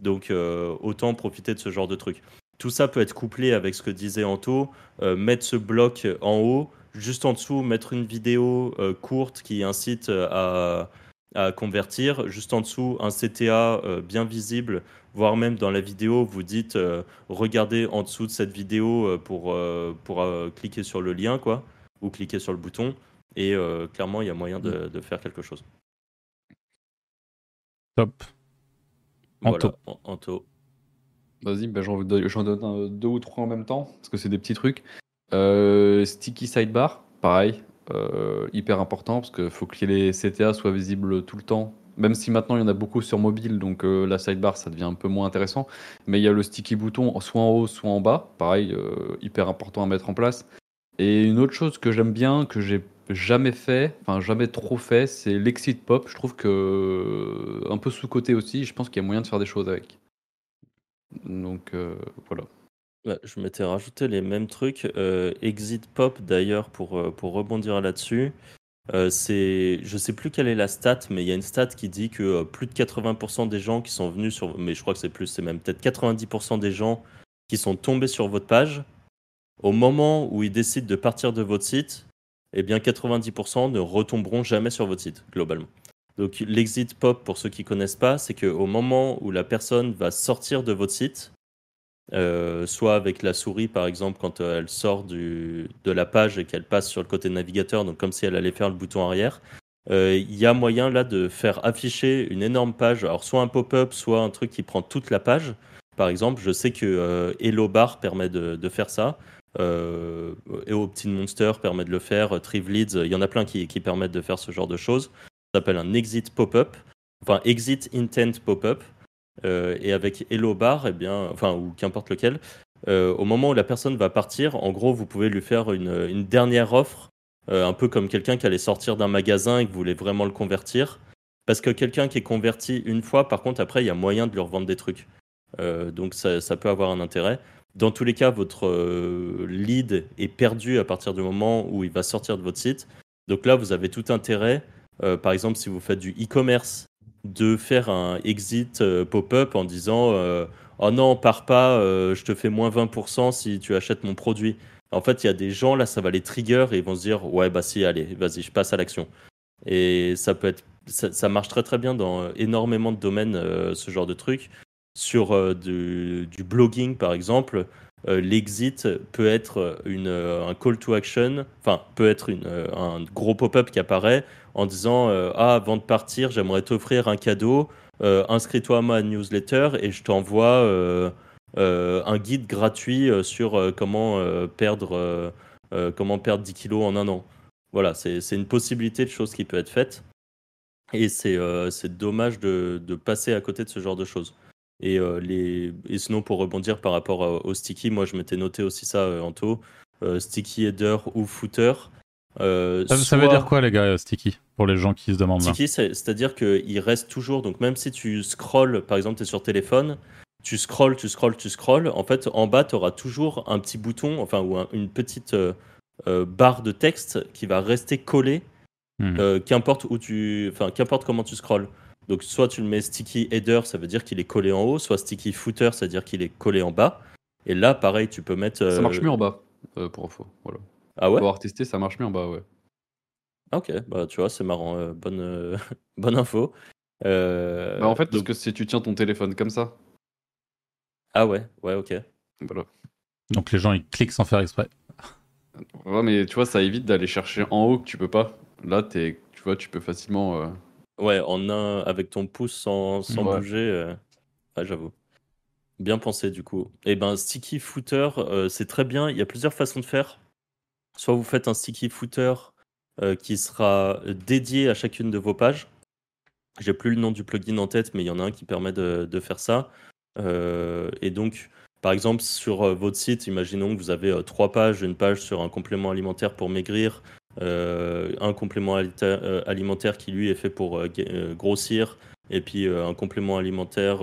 Donc, euh, autant profiter de ce genre de truc. Tout ça peut être couplé avec ce que disait Anto, euh, mettre ce bloc en haut, juste en dessous, mettre une vidéo courte qui incite à, à convertir. Juste en dessous, un CTA euh, bien visible, voire même dans la vidéo, vous dites euh, regardez en dessous de cette vidéo euh, pour, pour cliquer sur le lien, quoi, ou cliquer sur le bouton. Et clairement, il y a moyen de, de faire quelque chose. Top. Anto. Anto. Vas-y, ben j'en donne deux ou trois en même temps, parce que c'est des petits trucs. sticky sidebar, pareil, euh, hyper important parce qu'il faut que les CTA soient visibles tout le temps. Même si maintenant il y en a beaucoup sur mobile, donc euh, la sidebar ça devient un peu moins intéressant. Mais il y a le sticky bouton soit en haut, soit en bas. Pareil, euh, hyper important à mettre en place. Et une autre chose que j'aime bien, que j'ai jamais fait, enfin jamais trop fait, c'est l'exit pop. Je trouve que un peu sous-côté aussi. Je pense qu'il y a moyen de faire des choses avec. Donc voilà je m'étais rajouté les mêmes trucs. Euh, Exit Pop, d'ailleurs, pour, euh, pour rebondir là-dessus, euh, c'est, je sais plus quelle est la stat, mais il y a une stat qui dit que plus de 80% des gens qui sont venus sur, mais je crois que c'est plus, c'est même peut-être 90% des gens qui sont tombés sur votre page, au moment où ils décident de partir de votre site, eh bien 90% ne retomberont jamais sur votre site, globalement. Donc l'exit pop, pour ceux qui connaissent pas, c'est qu'au moment où la personne va sortir de votre site, euh, soit avec la souris par exemple quand euh, elle sort de la page et qu'elle passe sur le côté navigateur, donc comme si elle allait faire le bouton arrière. Euh, il y a moyen là de faire afficher une énorme page, alors soit un pop-up, soit un truc qui prend toute la page. Par exemple, je sais que Hello Bar permet de, faire ça. Euh, et Optin Monster permet de le faire, Triv Leads, il y en a plein qui, qui permettent de faire ce genre de choses. Ça s'appelle un exit pop-up, enfin exit intent pop-up. Euh, et avec Hello Bar, eh bien, enfin, ou qu'importe lequel, euh, au moment où la personne va partir, en gros, vous pouvez lui faire une, dernière offre, euh, un peu comme quelqu'un qui allait sortir d'un magasin et que vous voulez vraiment le convertir. Parce que quelqu'un qui est converti une fois, par contre, après, il y a moyen de lui revendre des trucs. donc ça, peut avoir un intérêt. Dans tous les cas, votre lead est perdu à partir du moment où il va sortir de votre site. Donc là, vous avez tout intérêt, par exemple, si vous faites du e-commerce, de faire un exit euh, pop-up en disant Oh non, pars pas, je te fais moins 20% si tu achètes mon produit. En fait, il y a des gens, là, ça va les trigger et ils vont se dire Ouais, bah si, allez, vas-y, je passe à l'action. Et ça peut être. Ça, marche très très bien dans énormément de domaines, ce genre de truc sur euh, du, blogging, par exemple, euh, l'exit peut être une, euh, un call to action, enfin, peut être un gros pop-up qui apparaît en disant Ah, avant de partir, j'aimerais t'offrir un cadeau, inscris-toi à ma newsletter et je t'envoie un guide gratuit sur comment, perdre, comment perdre 10 kilos en un an. Voilà, c'est une possibilité de choses qui peut être faite. Et c'est dommage de, de passer à côté de ce genre de choses. Et, euh, les... et sinon, pour rebondir par rapport au sticky, moi je m'étais noté aussi ça, euh, Anto. Euh, sticky header ou footer. Ça, veut dire quoi, les gars, sticky Pour les gens qui se demandent Sticky, c'est-à-dire qu'il reste toujours. Donc, même si tu scrolls, par exemple, tu es sur téléphone, tu scrolls, tu scrolls, tu scrolls. En fait, en bas, tu auras toujours un petit bouton, enfin, ou une petite barre de texte qui va rester collée, hmm. qu'importe où tu, enfin, qu'importe comment tu scrolls. Donc soit tu le mets sticky header, ça veut dire qu'il est collé en haut, soit sticky footer, ça veut dire qu'il est collé en bas. Et là, pareil, tu peux mettre. Ça marche euh, mieux en bas, euh, pour info. Voilà. Ah ouais Pour avoir testé, ça marche mieux en bas, ouais. Ok, bah tu vois, c'est marrant. Euh, bonne, bonne info. Bah, en fait, parce que si tu tiens ton téléphone comme ça. Ah ouais, ouais, ok. Voilà. Donc les gens ils cliquent sans faire exprès. Ouais, mais tu vois, ça évite d'aller chercher en haut que tu peux pas. Là, es, tu vois, tu peux facilement. Ouais, en un, avec ton pouce sans, sans bouger. Euh, j'avoue. Bien pensé du coup. Et eh ben sticky footer, euh, c'est très bien. Il y a plusieurs façons de faire. Soit vous faites un sticky footer euh, qui sera dédié à chacune de vos pages. J'ai plus le nom du plugin en tête, mais il y en a un qui permet de, de faire ça. et donc, par exemple, sur votre site, imaginons que vous avez trois pages, une page sur un complément alimentaire pour maigrir, euh, un complément euh, alimentaire qui lui est fait pour euh, grossir, et puis un complément alimentaire,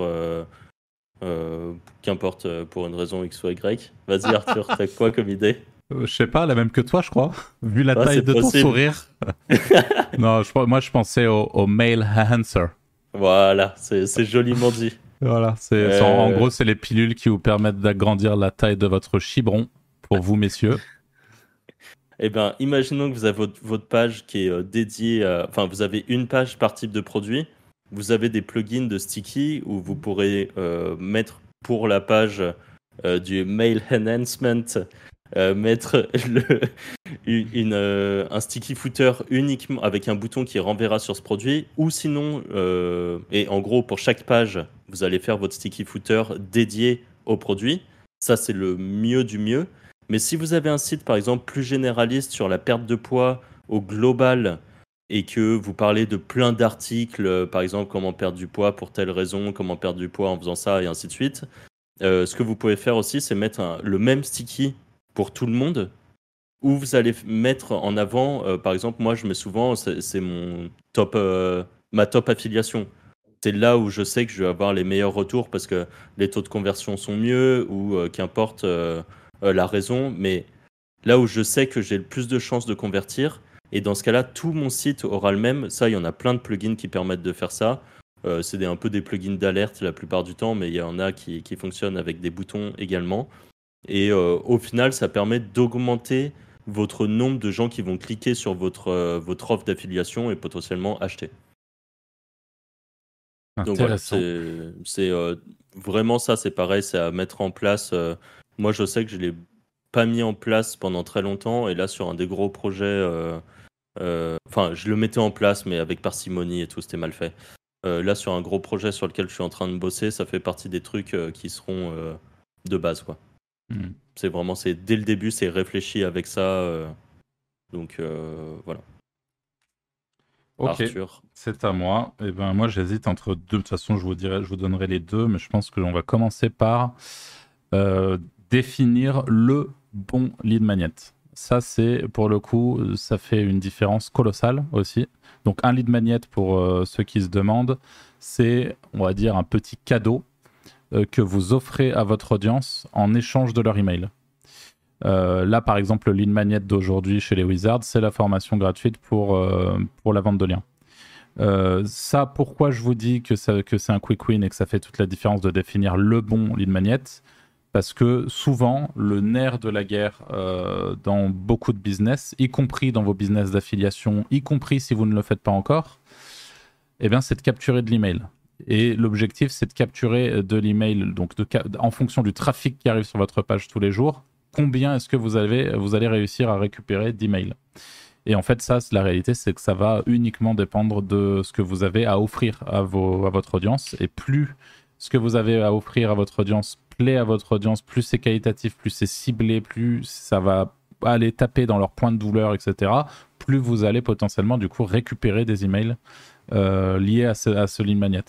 qu'importe pour une raison X ou Y. Vas-y Arthur, t'as quoi comme idée? Je sais pas, la même que toi, je crois, vu la taille de ton sourire. non, je, moi, je pensais au, au male answer. Voilà, c'est joliment dit. Voilà, c'est en gros, c'est les pilules qui vous permettent d'agrandir la taille de votre chibron pour vous, messieurs. Eh bien, imaginons que vous avez votre, page qui est euh, dédiée, enfin, vous avez une page par type de produit. Vous avez des plugins de Sticky où vous pourrez euh, mettre pour la page euh, du mail enhancement, mettre une, un sticky footer uniquement avec un bouton qui renverra sur ce produit. Ou sinon, et en gros, pour chaque page, vous allez faire votre sticky footer dédié au produit. Ça, c'est le mieux du mieux. Mais si vous avez un site, par exemple, plus généraliste sur la perte de poids au global et que vous parlez de plein d'articles, euh, par exemple, comment perdre du poids pour telle raison, comment perdre du poids en faisant ça, et ainsi de suite, euh, ce que vous pouvez faire aussi, c'est mettre le même sticky pour tout le monde, où vous allez mettre en avant, euh, par exemple, moi, je mets souvent, c'est mon top, ma top affiliation. C'est là où je sais que je vais avoir les meilleurs retours parce que les taux de conversion sont mieux ou qu'importe euh, la raison, mais là où je sais que j'ai le plus de chances de convertir, et dans ce cas-là, tout mon site aura le même. Ça, il y en a plein de plugins qui permettent de faire ça. Euh, c'est un peu des plugins d'alerte la plupart du temps, mais il y en a qui, fonctionnent avec des boutons également. Et euh, au final, ça permet d'augmenter votre nombre de gens qui vont cliquer sur votre, votre offre d'affiliation et potentiellement acheter. Donc voilà, c'est vraiment ça, c'est pareil, c'est à mettre en place moi, je sais que je ne l'ai pas mis en place pendant très longtemps. Et là, sur un des gros projets, euh, euh, enfin, je le mettais en place, mais avec parcimonie et tout, c'était mal fait. Euh, là, sur un gros projet sur lequel je suis en train de bosser, ça fait partie des trucs qui seront de base, quoi. Hmm. C'est vraiment, c'est dès le début, c'est réfléchi avec ça. donc voilà. Ok, c'est à moi. Et eh ben moi, j'hésite entre deux. De toute façon, je vous dirai, je vous donnerai les deux, mais je pense que l'on va commencer par définir le bon lead magnet. Ça, c'est pour le coup, ça fait une différence colossale aussi. Donc, un lead magnet, pour euh, ceux qui se demandent, c'est, on va dire, un petit cadeau euh, que vous offrez à votre audience en échange de leur email. Euh, là, par exemple, le lead magnet d'aujourd'hui chez les Wizards, c'est la formation gratuite pour, euh, pour la vente de liens. ça, pourquoi je vous dis que, que c'est un quick win et que ça fait toute la différence de définir le bon lead magnet? Parce que souvent, le nerf de la guerre dans beaucoup de business, y compris dans vos business d'affiliation, y compris si vous ne le faites pas encore, eh bien, c'est de capturer de l'email. Et l'objectif, c'est de capturer de l'email, donc en fonction du trafic qui arrive sur votre page tous les jours, combien est-ce que vous, avez, vous allez réussir à récupérer d'emails. Et en fait, ça, la réalité, c'est que ça va uniquement dépendre de ce que vous avez à offrir à, à votre audience. Et plus ce que vous avez à offrir à votre audience plaît à votre audience, plus c'est qualitatif, plus c'est ciblé, plus ça va aller taper dans leurs points de douleur, etc., plus vous allez potentiellement du coup récupérer des emails euh, liés à ce, à ce magnet.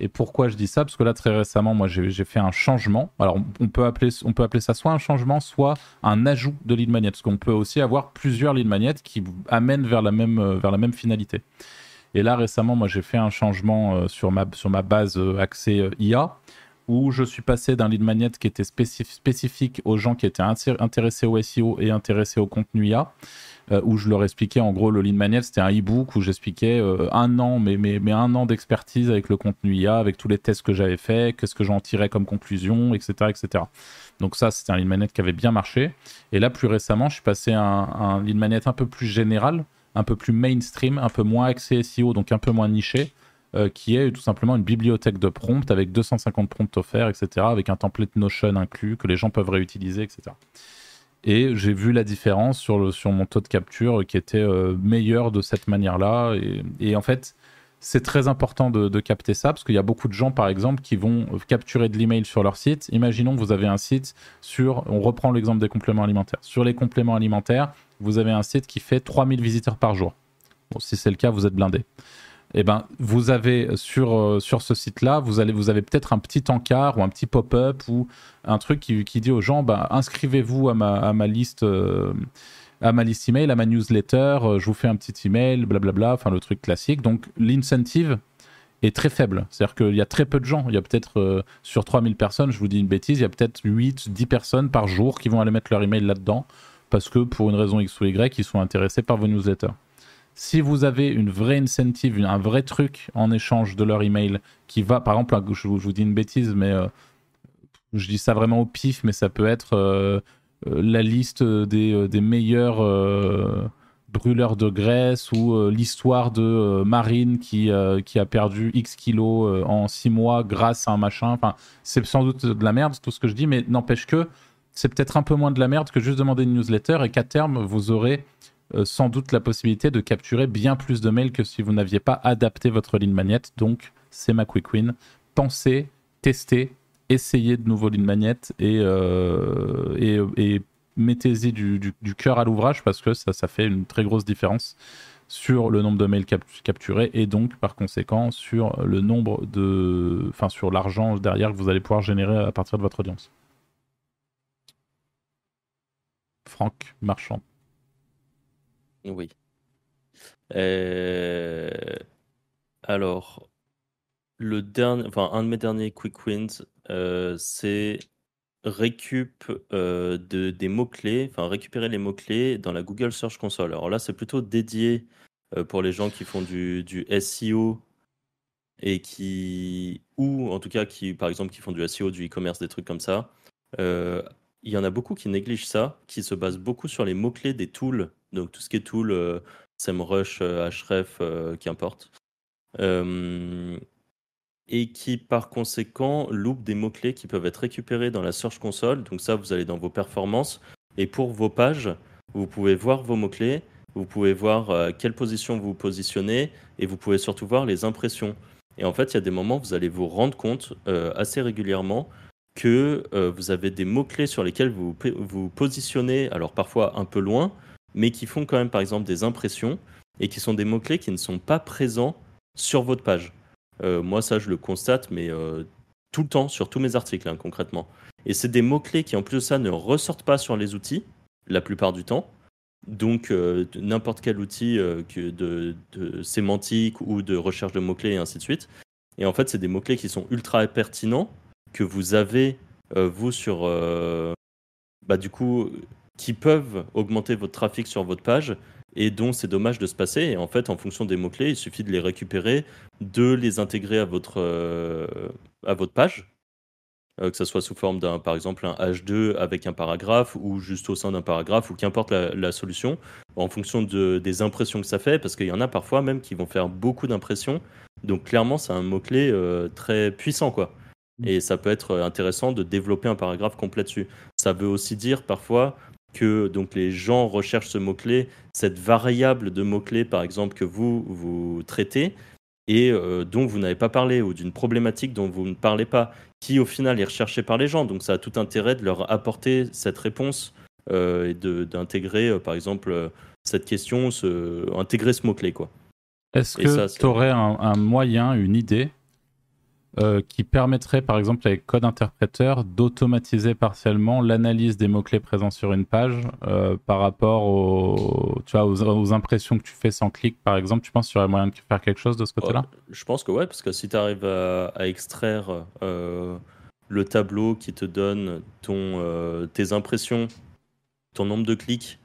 Et pourquoi je dis ça? Parce que là, très récemment, moi, j'ai fait un changement. Alors, on peut, appeler, on peut appeler ça soit un changement, soit un ajout de lead magnet. Parce qu'on peut aussi avoir plusieurs lead magnets qui amènent vers la même, euh, vers la même finalité. Et là, récemment, moi, j'ai fait un changement euh, sur, ma, sur ma base accès IA où je suis passé d'un lead magnet qui était spécifique aux gens qui étaient intéressés au SEO et intéressés au contenu IA où je leur expliquais en gros le lead magnet, c'était un e-book où j'expliquais euh, un an, mais, un an d'expertise avec le contenu IA, avec tous les tests que j'avais fait, qu'est-ce que j'en tirais comme conclusion, etc. etc. Donc ça, c'était un lead magnet qui avait bien marché. Et là, plus récemment, je suis passé à un, un magnet un peu plus général, un peu plus mainstream, un peu moins axé SEO, donc un peu moins niché. Euh, qui est tout simplement une bibliothèque de prompts avec 250 prompts offerts, etc., avec un template Notion inclus que les gens peuvent réutiliser, etc. Et j'ai vu la différence sur, sur mon taux de capture qui était euh, meilleur de cette manière-là. Et, en fait, c'est très important de, capter ça parce qu'il y a beaucoup de gens, par exemple, qui vont capturer de l'email sur leur site. Imaginons que vous avez un site sur, on reprend l'exemple des compléments alimentaires. Sur les compléments alimentaires, vous avez un site qui fait 3000 visiteurs par jour. Bon, si c'est le cas, vous êtes blindé eh ben, vous avez sur, euh, sur ce site-là, vous, vous avez peut-être un petit encart ou un petit pop-up ou un truc qui, qui dit aux gens bah, inscrivez-vous à ma, à ma liste. Euh, à ma liste email, à ma newsletter, euh, je vous fais un petit email, blablabla, enfin le truc classique. Donc l'incentive est très faible. C'est-à-dire qu'il y a très peu de gens. Il y a peut-être sur 3000 personnes, je vous dis une bêtise, il y a peut-être 8, 10 personnes par jour qui vont aller mettre leur email là-dedans parce que pour une raison X ou Y, ils sont intéressés par vos newsletters. Si vous avez une vraie incentive, un vrai truc en échange de leur email qui va, par exemple, je vous, dis une bêtise, mais euh, je dis ça vraiment au pif, mais ça peut être euh, euh, la liste des, meilleurs brûleurs de graisse ou l'histoire de Marine qui, qui a perdu X kilos en 6 mois grâce à un machin. Enfin, c'est sans doute de la merde tout ce que je dis, mais n'empêche que c'est peut-être un peu moins de la merde que juste demander une newsletter et qu'à terme, vous aurez euh, sans doute la possibilité de capturer bien plus de mails que si vous n'aviez pas adapté votre ligne magnet. Donc, c'est ma quick win. Pensez, testez, essayez de nouveaux lignes magnet et, euh, et, mettez-y du, cœur à l'ouvrage parce que ça, ça fait une très grosse différence sur le nombre de mails capturés et donc par conséquent sur le nombre de enfin sur l'argent derrière que vous allez pouvoir générer à partir de votre audience. Franck Marchand. Oui. Euh, alors, le dernier, enfin, un de mes derniers quick wins, euh, c'est récup euh, de, des mots-clés, enfin récupérer les mots-clés dans la Google Search Console. Alors là, c'est plutôt dédié pour les gens qui font du, du SEO et qui, ou en tout cas qui, par exemple, qui font du SEO, du e-commerce, des trucs comme ça. il y en a beaucoup qui négligent ça, qui se basent beaucoup sur les mots-clés des tools donc tout ce qui est tool, euh, SEMrush, euh, Href, euh, qu'importe. et qui par conséquent loupe des mots-clés qui peuvent être récupérés dans la Search Console. Donc ça, vous allez dans vos performances. Et pour vos pages, vous pouvez voir vos mots-clés, vous pouvez voir quelle position vous positionnez, et vous pouvez surtout voir les impressions. Et en fait, il y a des moments où vous allez vous rendre compte assez régulièrement que vous avez des mots-clés sur lesquels vous vous positionnez, alors parfois un peu loin, mais qui font quand même par exemple des impressions et qui sont des mots-clés qui ne sont pas présents sur votre page. Euh, moi, ça, je le constate, mais euh, tout le temps, sur tous mes articles, hein, concrètement. Et c'est des mots-clés qui, en plus de ça, ne ressortent pas sur les outils, la plupart du temps. Donc, euh, n'importe quel outil de, de, sémantique ou de recherche de mots-clés et ainsi de suite. Et en fait, c'est des mots-clés qui sont ultra pertinents, que vous avez, vous, sur. bah, du coup, qui peuvent augmenter votre trafic sur votre page et dont c'est dommage de se passer. Et en fait, en fonction des mots-clés, il suffit de les récupérer, de les intégrer à votre, euh, à votre page. Euh, que ça soit sous forme d'un, par exemple, un H2 avec un paragraphe ou juste au sein d'un paragraphe ou qu'importe la, la solution, en fonction de, des impressions que ça fait, parce qu'il y en a parfois même qui vont faire beaucoup d'impressions. Donc clairement, c'est un mot-clé euh, très puissant, quoi. Et ça peut être intéressant de développer un paragraphe complet dessus. Ça veut aussi dire parfois que donc les gens recherchent ce mot-clé, cette variable de mots-clés, par exemple, que vous, vous traitez et euh, dont vous n'avez pas parlé, ou d'une problématique dont vous ne parlez pas, qui au final est recherchée par les gens. Donc ça a tout intérêt de leur apporter cette réponse euh, et d'intégrer, euh, par exemple, cette question, ce, intégrer ce mot-clé, quoi. Est-ce que tu aurais un, un moyen, une idée euh, qui permettrait, par exemple, avec Code Interpréteur, d'automatiser partiellement l'analyse des mots-clés présents sur une page euh, par rapport aux, tu vois, aux, impressions que tu fais sans clic, par exemple. Tu penses qu'il y aurait moyen de faire quelque chose de ce côté-là? Je pense que ouais, parce que si tu arrives à, extraire euh, le tableau qui te donne ton, tes impressions, ton nombre de clics,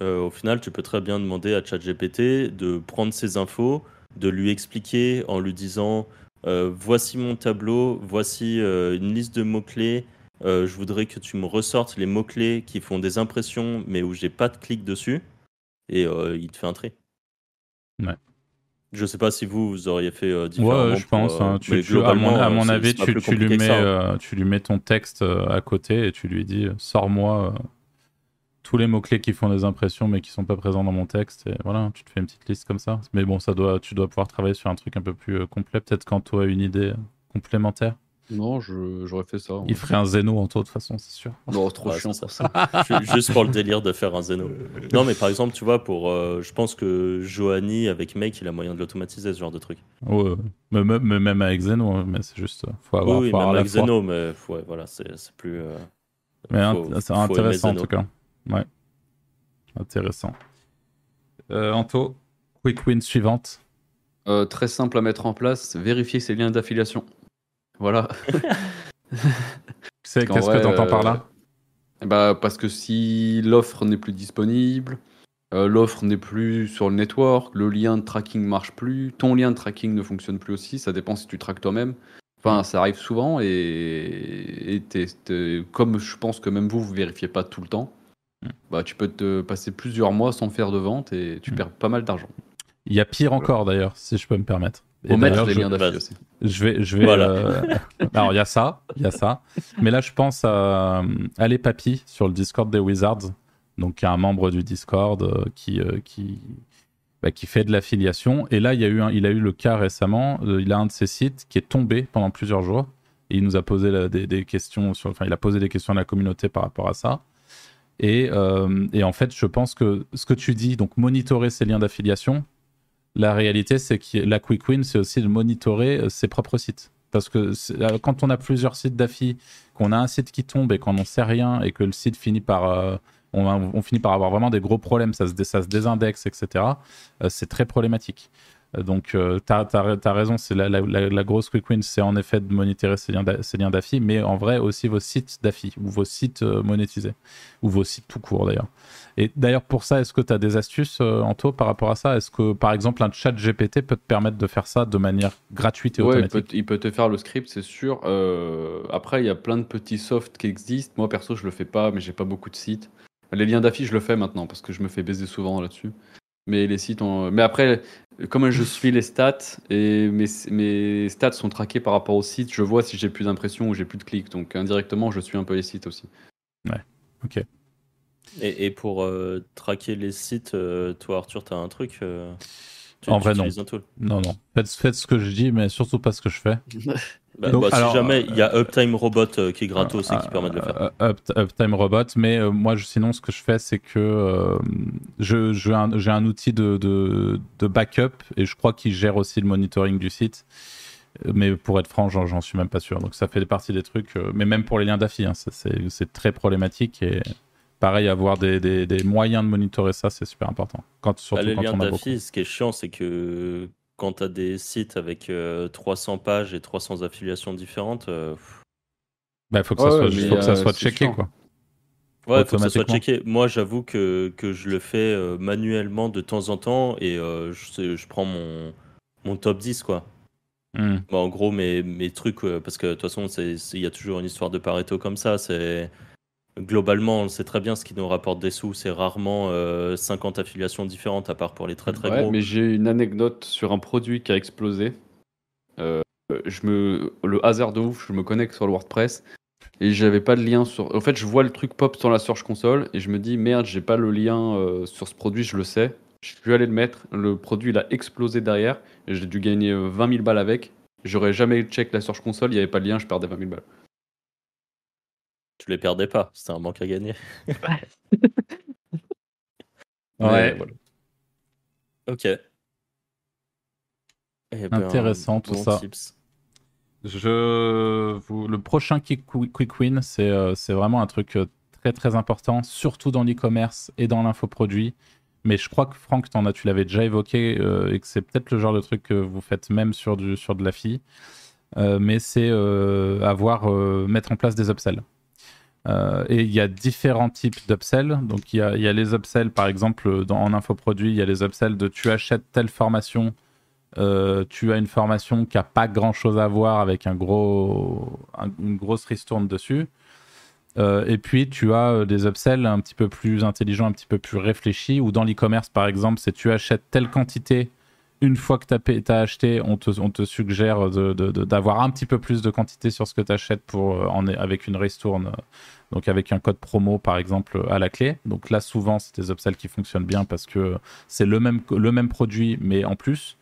au final, tu peux très bien demander à ChatGPT de prendre ces infos, de lui expliquer en lui disant voici mon tableau, voici euh, une liste de mots-clés. euh, je voudrais que tu me ressortes les mots-clés qui font des impressions, mais où j'ai pas de clic dessus. Et euh, il te fait un tri. Ouais. Je sais pas si vous, vous auriez fait euh, Ouais, différemment. je pour, pense. euh, hein. tu, à mon, à euh, avis, tu, lui mets, ça, euh, tu lui mets ton texte euh, à côté et tu lui dis euh, sors-moi euh, tous les mots-clés qui font des impressions mais qui sont pas présents dans mon texte. Et voilà, tu te fais une petite liste comme ça. Mais bon, ça doit, tu dois pouvoir travailler sur un truc un peu plus euh, complet. Peut-être quand tu as une idée euh, complémentaire. Non, je- j'aurais fait ça. Il ferait un Zeno en taux de toute façon, c'est sûr. Non, trop Ouais, chiant c'est pour ça. Ju- Juste pour le délire de faire un Zeno. Non, mais par exemple, tu vois, pour, euh, je pense que Johanny avec Make, il a moyen de l'automatiser ce genre de truc. Ouais. Mais, même- mais même avec Zeno, hein, mais c'est juste, euh, faut avoir, oui, oui, faut même avoir la avec foi. Zeno, mais ouais, voilà, c'est c'est plus. euh, Mais c'est intéressant en tout cas. Ouais. Intéressant. Euh, Anto, quick win suivante. Euh, très simple à mettre en place, vérifier ses liens d'affiliation. Voilà. Qu'est-ce que tu entends par euh, là Bah, parce que si l'offre n'est plus disponible, euh, l'offre n'est plus sur le network, le lien de tracking marche plus, ton lien de tracking ne fonctionne plus aussi, ça dépend si tu traques toi-même. Enfin, ça arrive souvent et, comme je pense que même vous, vous vérifiez pas tout le temps, Mm. Bah, tu peux te passer plusieurs mois sans faire de vente et tu Mm. perds pas mal d'argent. Il y a pire encore d'ailleurs, si je peux me permettre. Et d'ailleurs, les je- liens aussi. Je vais, je vais. Voilà. euh, Alors il y a ça, il y a ça. Mais là, je pense à euh, Ali Papi sur le Discord des Wizards, donc qui est un membre du Discord euh, qui euh, qui bah, qui fait de l'affiliation. Et là, il y a eu, un- il a eu le cas récemment. euh, il a un de ses sites qui est tombé pendant plusieurs jours. Et il nous a posé la- des, des questions sur, enfin, il a posé des questions à la communauté par rapport à ça. Et, euh, et en fait, je pense que ce que tu dis, donc monitorer ses liens d'affiliation, la réalité, c'est que la quick win, c'est aussi de monitorer euh, ses propres sites. Parce que euh, quand on a plusieurs sites d'affi, qu'on a un site qui tombe et qu'on n'en sait rien et que le site finit par. on, finit par avoir vraiment des gros problèmes, ça se, désindexe, etc. c'est très problématique. Euh, Donc, tu as, raison, c'est la, la- la- la grosse quick win, c'est en effet de monitorer ces liens d'affi, mais en vrai aussi vos sites d'affi ou vos sites euh, monétisés ou vos sites tout court d'ailleurs. Et d'ailleurs, pour ça, est-ce que tu as des astuces, euh, Anto, par rapport à ça? Est-ce que, par exemple, un chat GPT peut te permettre de faire ça de manière gratuite et Ouais, il automatique? peut, il peut te faire le script, c'est sûr. Euh, après, il y a plein de petits softs qui existent. Moi, perso, je le fais pas, mais j'ai pas beaucoup de sites. Les liens d'affiches, je le fais maintenant parce que je me fais baiser souvent là-dessus. Mais les sites, ont... mais après, comme je suis les stats et mes, mes stats sont traqués par rapport au site, je vois si j'ai plus d'impressions ou j'ai plus de clics. Donc indirectement, je suis un peu les sites aussi. Et, et pour euh, traquer les sites, euh, toi Arthur, t'as un truc euh, tu, En tu vrai, non. utilises un tool Non, non. Faites, faites ce que je dis, mais surtout pas ce que je fais. Bah, Donc, bah, alors, Si jamais il y a Uptime Robot euh, qui est gratos et qui Euh, permet de le faire. euh, Up- Uptime Robot, mais euh, moi, je- sinon, ce que je fais, c'est que euh, je- j'ai un, un outil de, de, de backup et je crois qu'il gère aussi le monitoring du site. Euh, Mais pour être franc, j'en suis même pas sûr. Donc ça fait partie des trucs, euh, mais même pour les liens d'affi, hein, c'est très problématique et pareil, avoir des, des- des moyens de monitorer ça, c'est super important. Quand, surtout Bah, les quand liens on a beaucoup. d'affi, ce qui est chiant, c'est que quand tu as des sites avec euh, 300 pages et 300 affiliations différentes, euh, Bah, il faut que ça Ouais, soit, mais, faut que ça euh, soit checké, chiant. quoi. Ouais, faut que ça soit Automatiquement. checké. Moi, j'avoue que, que je le fais euh, manuellement de temps en temps et euh, je, prends mon, mon top 10, quoi. Hmm. Bon, en gros, mes, mes trucs, euh, parce que de toute façon, il y a toujours une histoire de Pareto comme ça. C'est Globalement, on sait très bien ce qui nous rapporte des sous. C'est rarement euh, 50 affiliations différentes, à part pour les très très Ouais, gros. mais j'ai une anecdote sur un produit qui a explosé. Euh, je me, le hasard de ouf, je me connecte sur le WordPress et j'avais pas de lien sur. En fait, je vois le truc pop sur la Search Console et je me dis merde, j'ai pas le lien euh, sur ce produit, je le sais. Je suis allé le mettre, le produit il a explosé derrière et j'ai dû gagner euh, 20 000 balles avec. J'aurais jamais check la Search Console, il y avait pas de lien, je perdais 20 000 balles. Tu les perdais pas. C'était un manque à gagner. Ouais. voilà. Ok. Eh ben, Intéressant, tout bon ça. tips. Je vous... Le prochain Quick, quick Win, c'est euh, vraiment un truc euh, très très important, surtout dans l'e-commerce et dans l'infoproduit. Mais je crois que Franck, t'en as, tu l'avais déjà évoqué euh, et que c'est peut-être le genre de truc que vous faites même sur, du, sur de la fille. Euh, mais c'est avoir, mettre en place des upsells. Euh, et il y a différents types d'upsells. Donc il y a, les upsells, par exemple, dans, en infoproduit, il y a les upsells de tu achètes telle formation euh, tu as une formation qui a pas grand chose à voir avec un gros, un- une grosse ristourne dessus. Euh, et puis tu as des upsells un petit peu plus intelligents, un petit peu plus réfléchis, ou dans l'e-commerce par exemple, c'est tu achètes telle quantité, une fois que tu as, acheté, on te, suggère d'avoir un petit peu plus de quantité sur ce que tu achètes pour, euh, avec une ristourne, euh, donc avec un code promo par exemple à la clé. Donc là souvent c'est des upsells qui fonctionnent bien parce que c'est le même, produit mais en plus.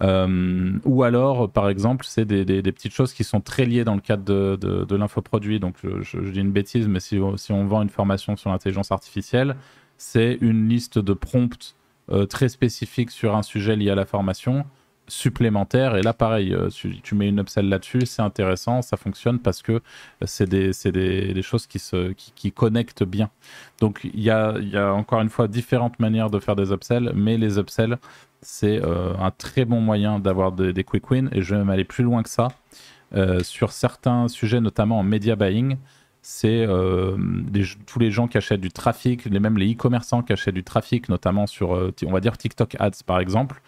Euh, ou alors, par exemple, c'est des, petites choses qui sont très liées dans le cadre de, de, de l'infoproduit. Donc, je, dis une bêtise, mais si, si on vend une formation sur l'intelligence artificielle, c'est une liste de prompts euh, très spécifiques sur un sujet lié à la formation supplémentaire. Et là, pareil, euh, tu, mets une upsell là-dessus, c'est intéressant, ça fonctionne parce que c'est des, des, choses qui, se, qui, qui connectent bien. Donc, il y a, y a encore une fois différentes manières de faire des upsells, mais les upsells, c'est euh, un très bon moyen d'avoir des, quick wins et je vais même aller plus loin que ça. Sur certains sujets, notamment en media buying, c'est euh, tous les gens qui achètent du trafic, les, même les e-commerçants qui achètent du trafic, notamment sur, euh, on va dire, TikTok Ads par exemple.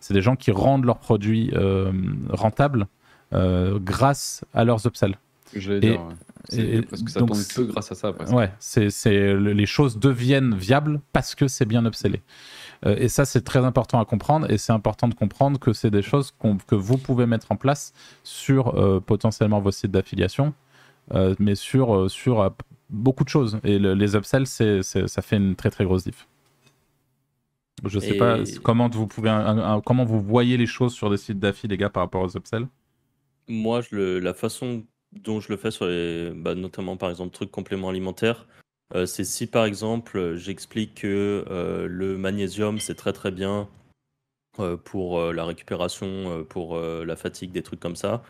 C'est des gens qui rendent leurs produits euh, rentables grâce à leurs upsells. J'allais Et- dire, ouais. C'est- et- parce que ça donc c'est- peu grâce à ça. Ouais, c'est, c'est, le- les choses deviennent viables parce que c'est bien upsellé. Et ça, c'est très important à comprendre. Et c'est important de comprendre que c'est des choses que vous pouvez mettre en place sur potentiellement vos sites d'affiliation, euh, mais sur, euh, sur euh, beaucoup de choses. Et le- les upsells, c'est, ça fait une très très grosse diff. Je sais Et- pas comment vous pouvez, un- un- comment vous voyez les choses sur des sites d'affi, les gars, par rapport aux upsells? Moi, je le- la façon dont je le fais sur les, bah, notamment par exemple trucs compléments alimentaires, euh, c'est si par exemple j'explique que euh, le magnésium c'est très très bien euh, pour la récupération, pour la fatigue, des trucs comme ça.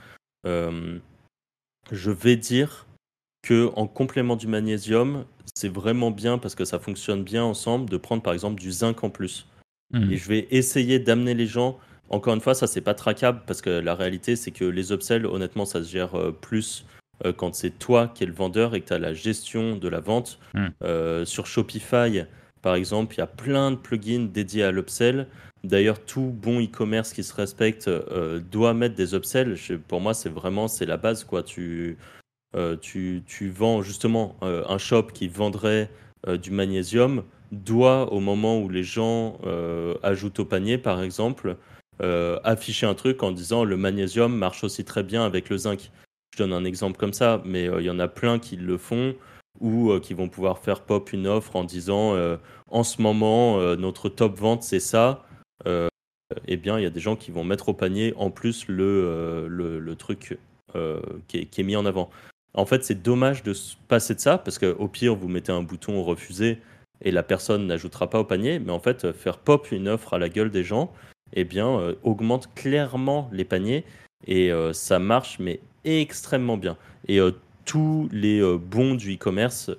Je vais dire que en complément du magnésium, c'est vraiment bien parce que ça fonctionne bien ensemble de prendre par exemple du zinc en plus. Hmm. Et je vais essayer d'amener les gens. Encore une fois, ça c'est pas traquable parce que la réalité c'est que les upsells, honnêtement, ça se gère euh, plus euh, quand c'est toi qui es le vendeur et que tu as la gestion de la vente. Mm. Euh, sur Shopify, par exemple, il y a plein de plugins dédiés à l'upsell. D'ailleurs, tout bon e-commerce qui se respecte euh, doit mettre des upsells. Pour moi, c'est vraiment c'est la base quoi. Tu euh, tu, tu vends justement euh, un shop qui vendrait du magnésium doit, au moment où les gens ajoutent au panier, par exemple, afficher un truc en disant le magnésium marche aussi très bien avec le zinc. Je donne un exemple comme ça, mais il y en a plein qui le font ou qui vont pouvoir faire pop une offre en disant en ce moment notre top vente c'est ça. Euh, eh bien, il y a des gens qui vont mettre au panier en plus le, euh, le, truc euh, qui, est, mis en avant. En fait, c'est dommage de se passer de ça parce qu'au pire, vous mettez un bouton refuser et la personne n'ajoutera pas au panier. Mais en fait, faire pop une offre à la gueule des gens, eh bien, augmente clairement les paniers et ça marche, mais extrêmement bien. Et tous les bons du e-commerce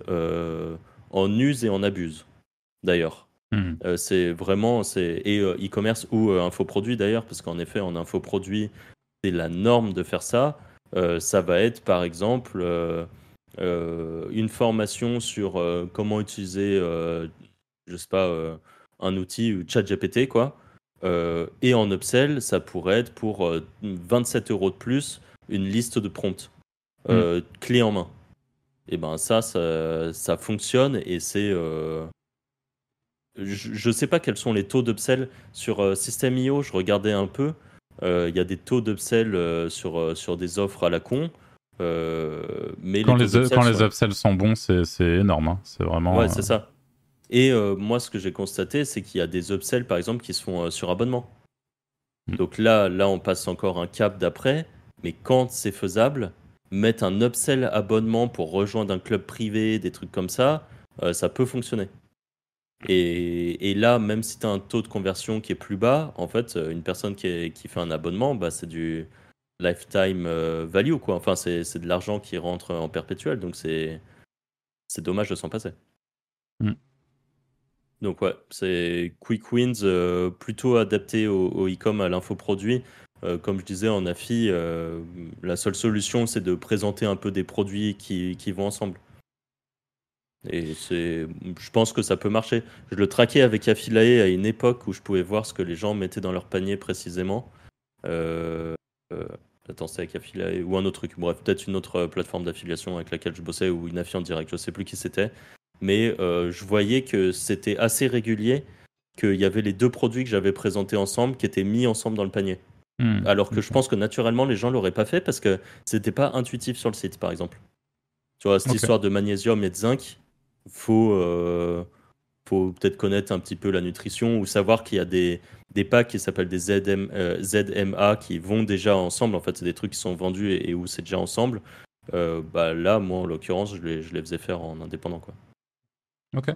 en usent et en abusent, d'ailleurs. Hmm. Euh, c'est vraiment c'est et euh, e-commerce ou euh, infoproduit d'ailleurs parce qu'en effet en infoproduit c'est la norme de faire ça Euh, ça va être par exemple une formation sur comment utiliser, je sais pas, un outil ou ChatGPT quoi. Et en upsell, ça pourrait être pour euh, 27 euros de plus une liste de prompts euh, clé en main. Et ben ça, ça, ça fonctionne et c'est. Je ne sais pas quels sont les taux d'upsell sur euh, System.io. Je regardais un peu. Euh, Il y a des taux d'upsell euh, sur, sur des offres à la con. Mais Quand les les, sont- upsells sont bons, c'est énorme. hein. C'est vraiment. Ouais, c'est ça. Et euh, moi, ce que j'ai constaté, c'est qu'il y a des upsells, par exemple, qui se font euh, sur abonnement. Mm. Donc là, là, on passe encore un cap d'après. Mais quand c'est faisable, mettre un upsell abonnement pour rejoindre un club privé, des trucs comme ça, euh, ça peut fonctionner. Et, et là, même si tu as un taux de conversion qui est plus bas, en fait, euh, une personne qui, est- qui fait un abonnement, bah, c'est du lifetime euh, value, quoi. Enfin, c'est de l'argent qui rentre en perpétuel, donc c'est c'est dommage de s'en passer. Mm. Donc ouais, c'est Quick Wins euh, plutôt adapté au, e-com, à l'infoproduit. Euh, comme je disais en affi, euh, la seule solution c'est de présenter un peu des produits qui, qui vont ensemble. Et c'est, je pense que ça peut marcher. Je le traquais avec Affilae à une époque où je pouvais voir ce que les gens mettaient dans leur panier précisément. Euh, euh, attends, c'était avec Affilae ou un autre truc. Bref, peut-être une autre plateforme d'affiliation avec laquelle je bossais ou une affi en direct, je sais plus qui c'était. Mais euh, je voyais que c'était assez régulier qu'il y avait les deux produits que j'avais présentés ensemble qui étaient mis ensemble dans le panier. hmm. Alors que je pense que naturellement, les gens l'auraient pas fait parce que c'était pas intuitif sur le site, par exemple. Tu vois, cette histoire de magnésium et de zinc, faut, euh, faut peut-être connaître un petit peu la nutrition ou savoir qu'il y a des, des packs qui s'appellent des ZM, euh, ZMA qui vont déjà ensemble. En fait, c'est des trucs qui sont vendus et, et où c'est déjà ensemble. Euh, bah, là, moi, en l'occurrence, je les, je les faisais faire en indépendant. Quoi. Ok.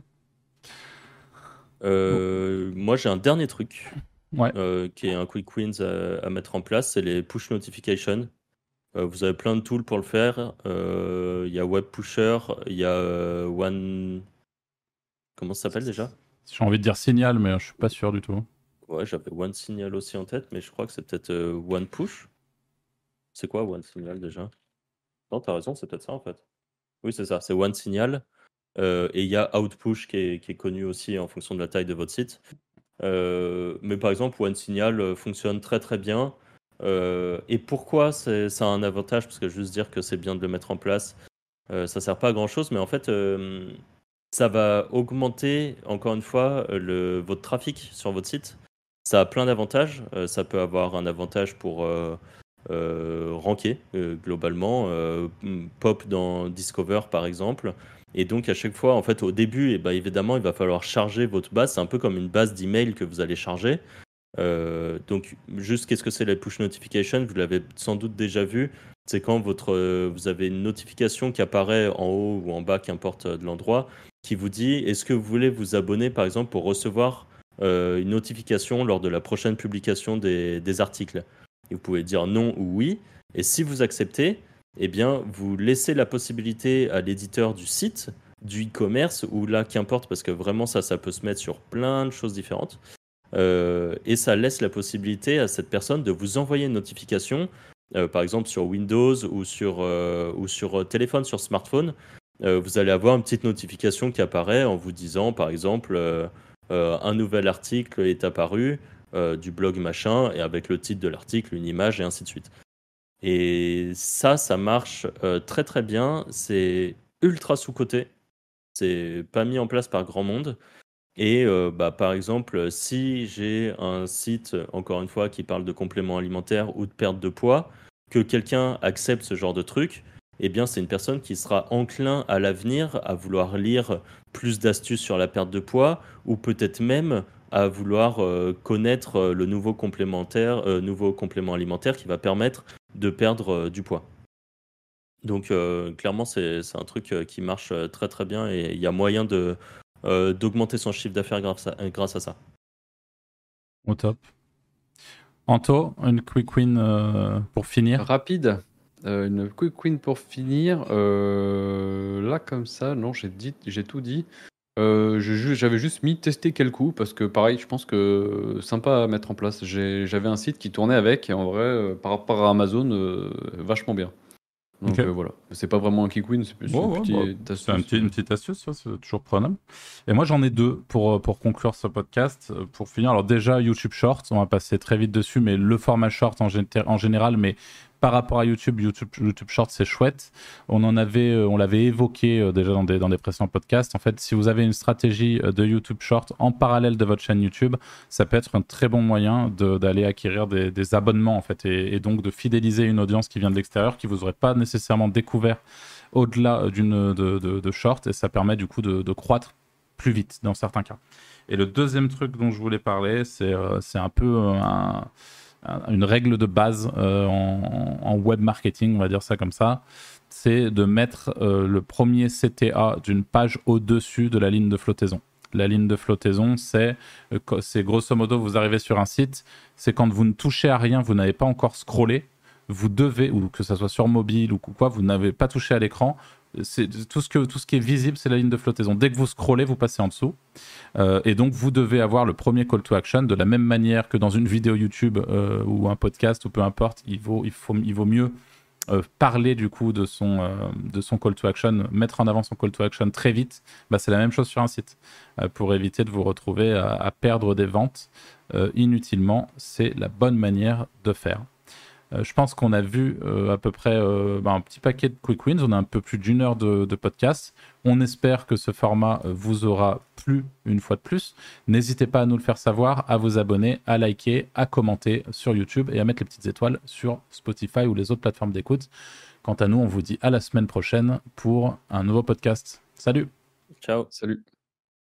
Euh, moi, j'ai un dernier truc Ouais. qui est un quick wins à, à mettre en place, c'est les push notifications. Euh, vous avez plein de tools pour le faire. Euh, Il y a Web Pusher, il y a euh, One. Comment ça s'appelle déjà? J'ai envie de dire signal, mais je suis pas sûr du tout. Ouais, j'avais One Signal aussi en tête, mais je crois que c'est peut-être One Push. C'est quoi One Signal déjà? Non, t'as raison, c'est peut-être ça en fait. Oui, c'est ça, c'est One Signal. Euh, et il y a Outpush qui est, qui est connu aussi en fonction de la taille de votre site. Euh, mais par exemple, One Signal fonctionne très très bien. Euh, et pourquoi ça a un avantage? Parce que juste dire que c'est bien de le mettre en place, euh, ça sert pas à grand chose, mais en fait, euh, ça va augmenter encore une fois euh, votre trafic sur votre site. Ça a plein d'avantages. Ça peut avoir un avantage pour ranker globalement, pop dans Discover par exemple. Et donc à chaque fois, en fait, au début, et ben, évidemment, il va falloir charger votre base. C'est un peu comme une base d'email que vous allez charger. Euh, donc juste qu'est-ce que c'est la push notification? Vous l'avez sans doute déjà vu. C'est quand votre, euh, vous avez une notification qui apparaît en haut ou en bas, qu'importe euh, de l'endroit, qui vous dit est-ce que vous voulez vous abonner par exemple pour recevoir une notification lors de la prochaine publication des, des articles? Et vous pouvez dire non ou oui. Et si vous acceptez, eh bien, vous laissez la possibilité à l'éditeur du site, du e-commerce, ou là, qu'importe, parce que vraiment, ça, ça peut se mettre sur plein de choses différentes. Euh, et ça laisse la possibilité à cette personne de vous envoyer une notification, euh, par exemple sur Windows ou sur, euh, ou sur téléphone, sur smartphone. Vous allez avoir une petite notification qui apparaît en vous disant, par exemple, un nouvel article est apparu du blog machin, et avec le titre de l'article, une image, et ainsi de suite. Et ça, ça marche très très bien. C'est ultra sous-coté. C'est pas mis en place par grand monde. Et euh, bah, par exemple, si j'ai un site, encore une fois, qui parle de compléments alimentaires ou de perte de poids, que quelqu'un accepte ce genre de truc, eh bien, c'est une personne qui sera enclin à l'avenir à vouloir lire plus d'astuces sur la perte de poids ou peut-être même à vouloir euh, connaître euh, le nouveau complémentaire, nouveau complément alimentaire qui va permettre de perdre du poids. Donc clairement, c'est un truc qui marche très très bien et il y a moyen de euh, d'augmenter son chiffre d'affaires grâce à, grâce à ça. Au top. Anto, une quick win euh, pour finir. Rapide. Euh, une quick win pour finir. Euh, là, comme ça, non, j'ai dit, j'ai tout dit. Euh, J'avais juste mis tester quel coup parce que pareil, je pense que sympa à mettre en place. J'avais un site qui tournait avec et en vrai, euh, par rapport à Amazon, euh, vachement bien. Donc euh, voilà. C'est pas vraiment un quick win, c'est plus Ouais, une, ouais, petite bah, astuce. Un petit- une petite astuce, c'est toujours prenable. Et moi, j'en ai deux pour, euh, pour conclure ce podcast. euh, Pour finir, alors déjà, YouTube Short, on va passer très vite dessus, mais le format short en, en général, mais par rapport à YouTube, YouTube, YouTube Short, c'est chouette. On en avait, euh, on l'avait évoqué euh, déjà dans des, dans des précédents podcasts. En fait, si vous avez une stratégie euh, de YouTube Short en parallèle de votre chaîne YouTube, ça peut être un très bon moyen d'aller acquérir des, abonnements, en fait, et, donc de fidéliser une audience qui vient de l'extérieur, qui vous aurait pas nécessairement découvert au-delà d'une de, de, de short et ça permet du coup de, de croître plus vite dans certains cas. Et le deuxième truc dont je voulais parler, c'est un peu un- une règle de base euh, en, web marketing, on va dire ça comme ça, c'est de mettre euh, le premier CTA d'une page au-dessus de la ligne de flottaison. La ligne de flottaison, c'est euh, c'est grosso modo, vous arrivez sur un site, c'est quand vous ne touchez à rien, vous n'avez pas encore scrollé, vous devez, ou que ça soit sur mobile ou quoi, vous n'avez pas touché à l'écran. Tout ce tout ce qui est visible, c'est la ligne de flottaison. Dès que vous scrollez, vous passez en dessous, Euh, et donc vous devez avoir le premier call to action de la même manière que dans une vidéo YouTube euh, ou un podcast ou peu importe. Il vaut mieux euh, parler du coup de son call to action, mettre en avant son call to action très vite. Bah, c'est la même chose sur un site pour éviter de vous retrouver à, perdre des ventes inutilement. C'est la bonne manière de faire. Euh, je pense qu'on a vu euh, à peu près euh, bah, un petit paquet de quick wins. On a un peu plus d'une heure de, de podcast. On espère que ce format vous aura plu une fois de plus. N'hésitez pas à nous le faire savoir, à vous abonner, à liker, à commenter sur YouTube et à mettre les petites étoiles sur Spotify ou les autres plateformes d'écoute. Quant à nous, on vous dit à la semaine prochaine pour un nouveau podcast. Salut Ciao. Salut.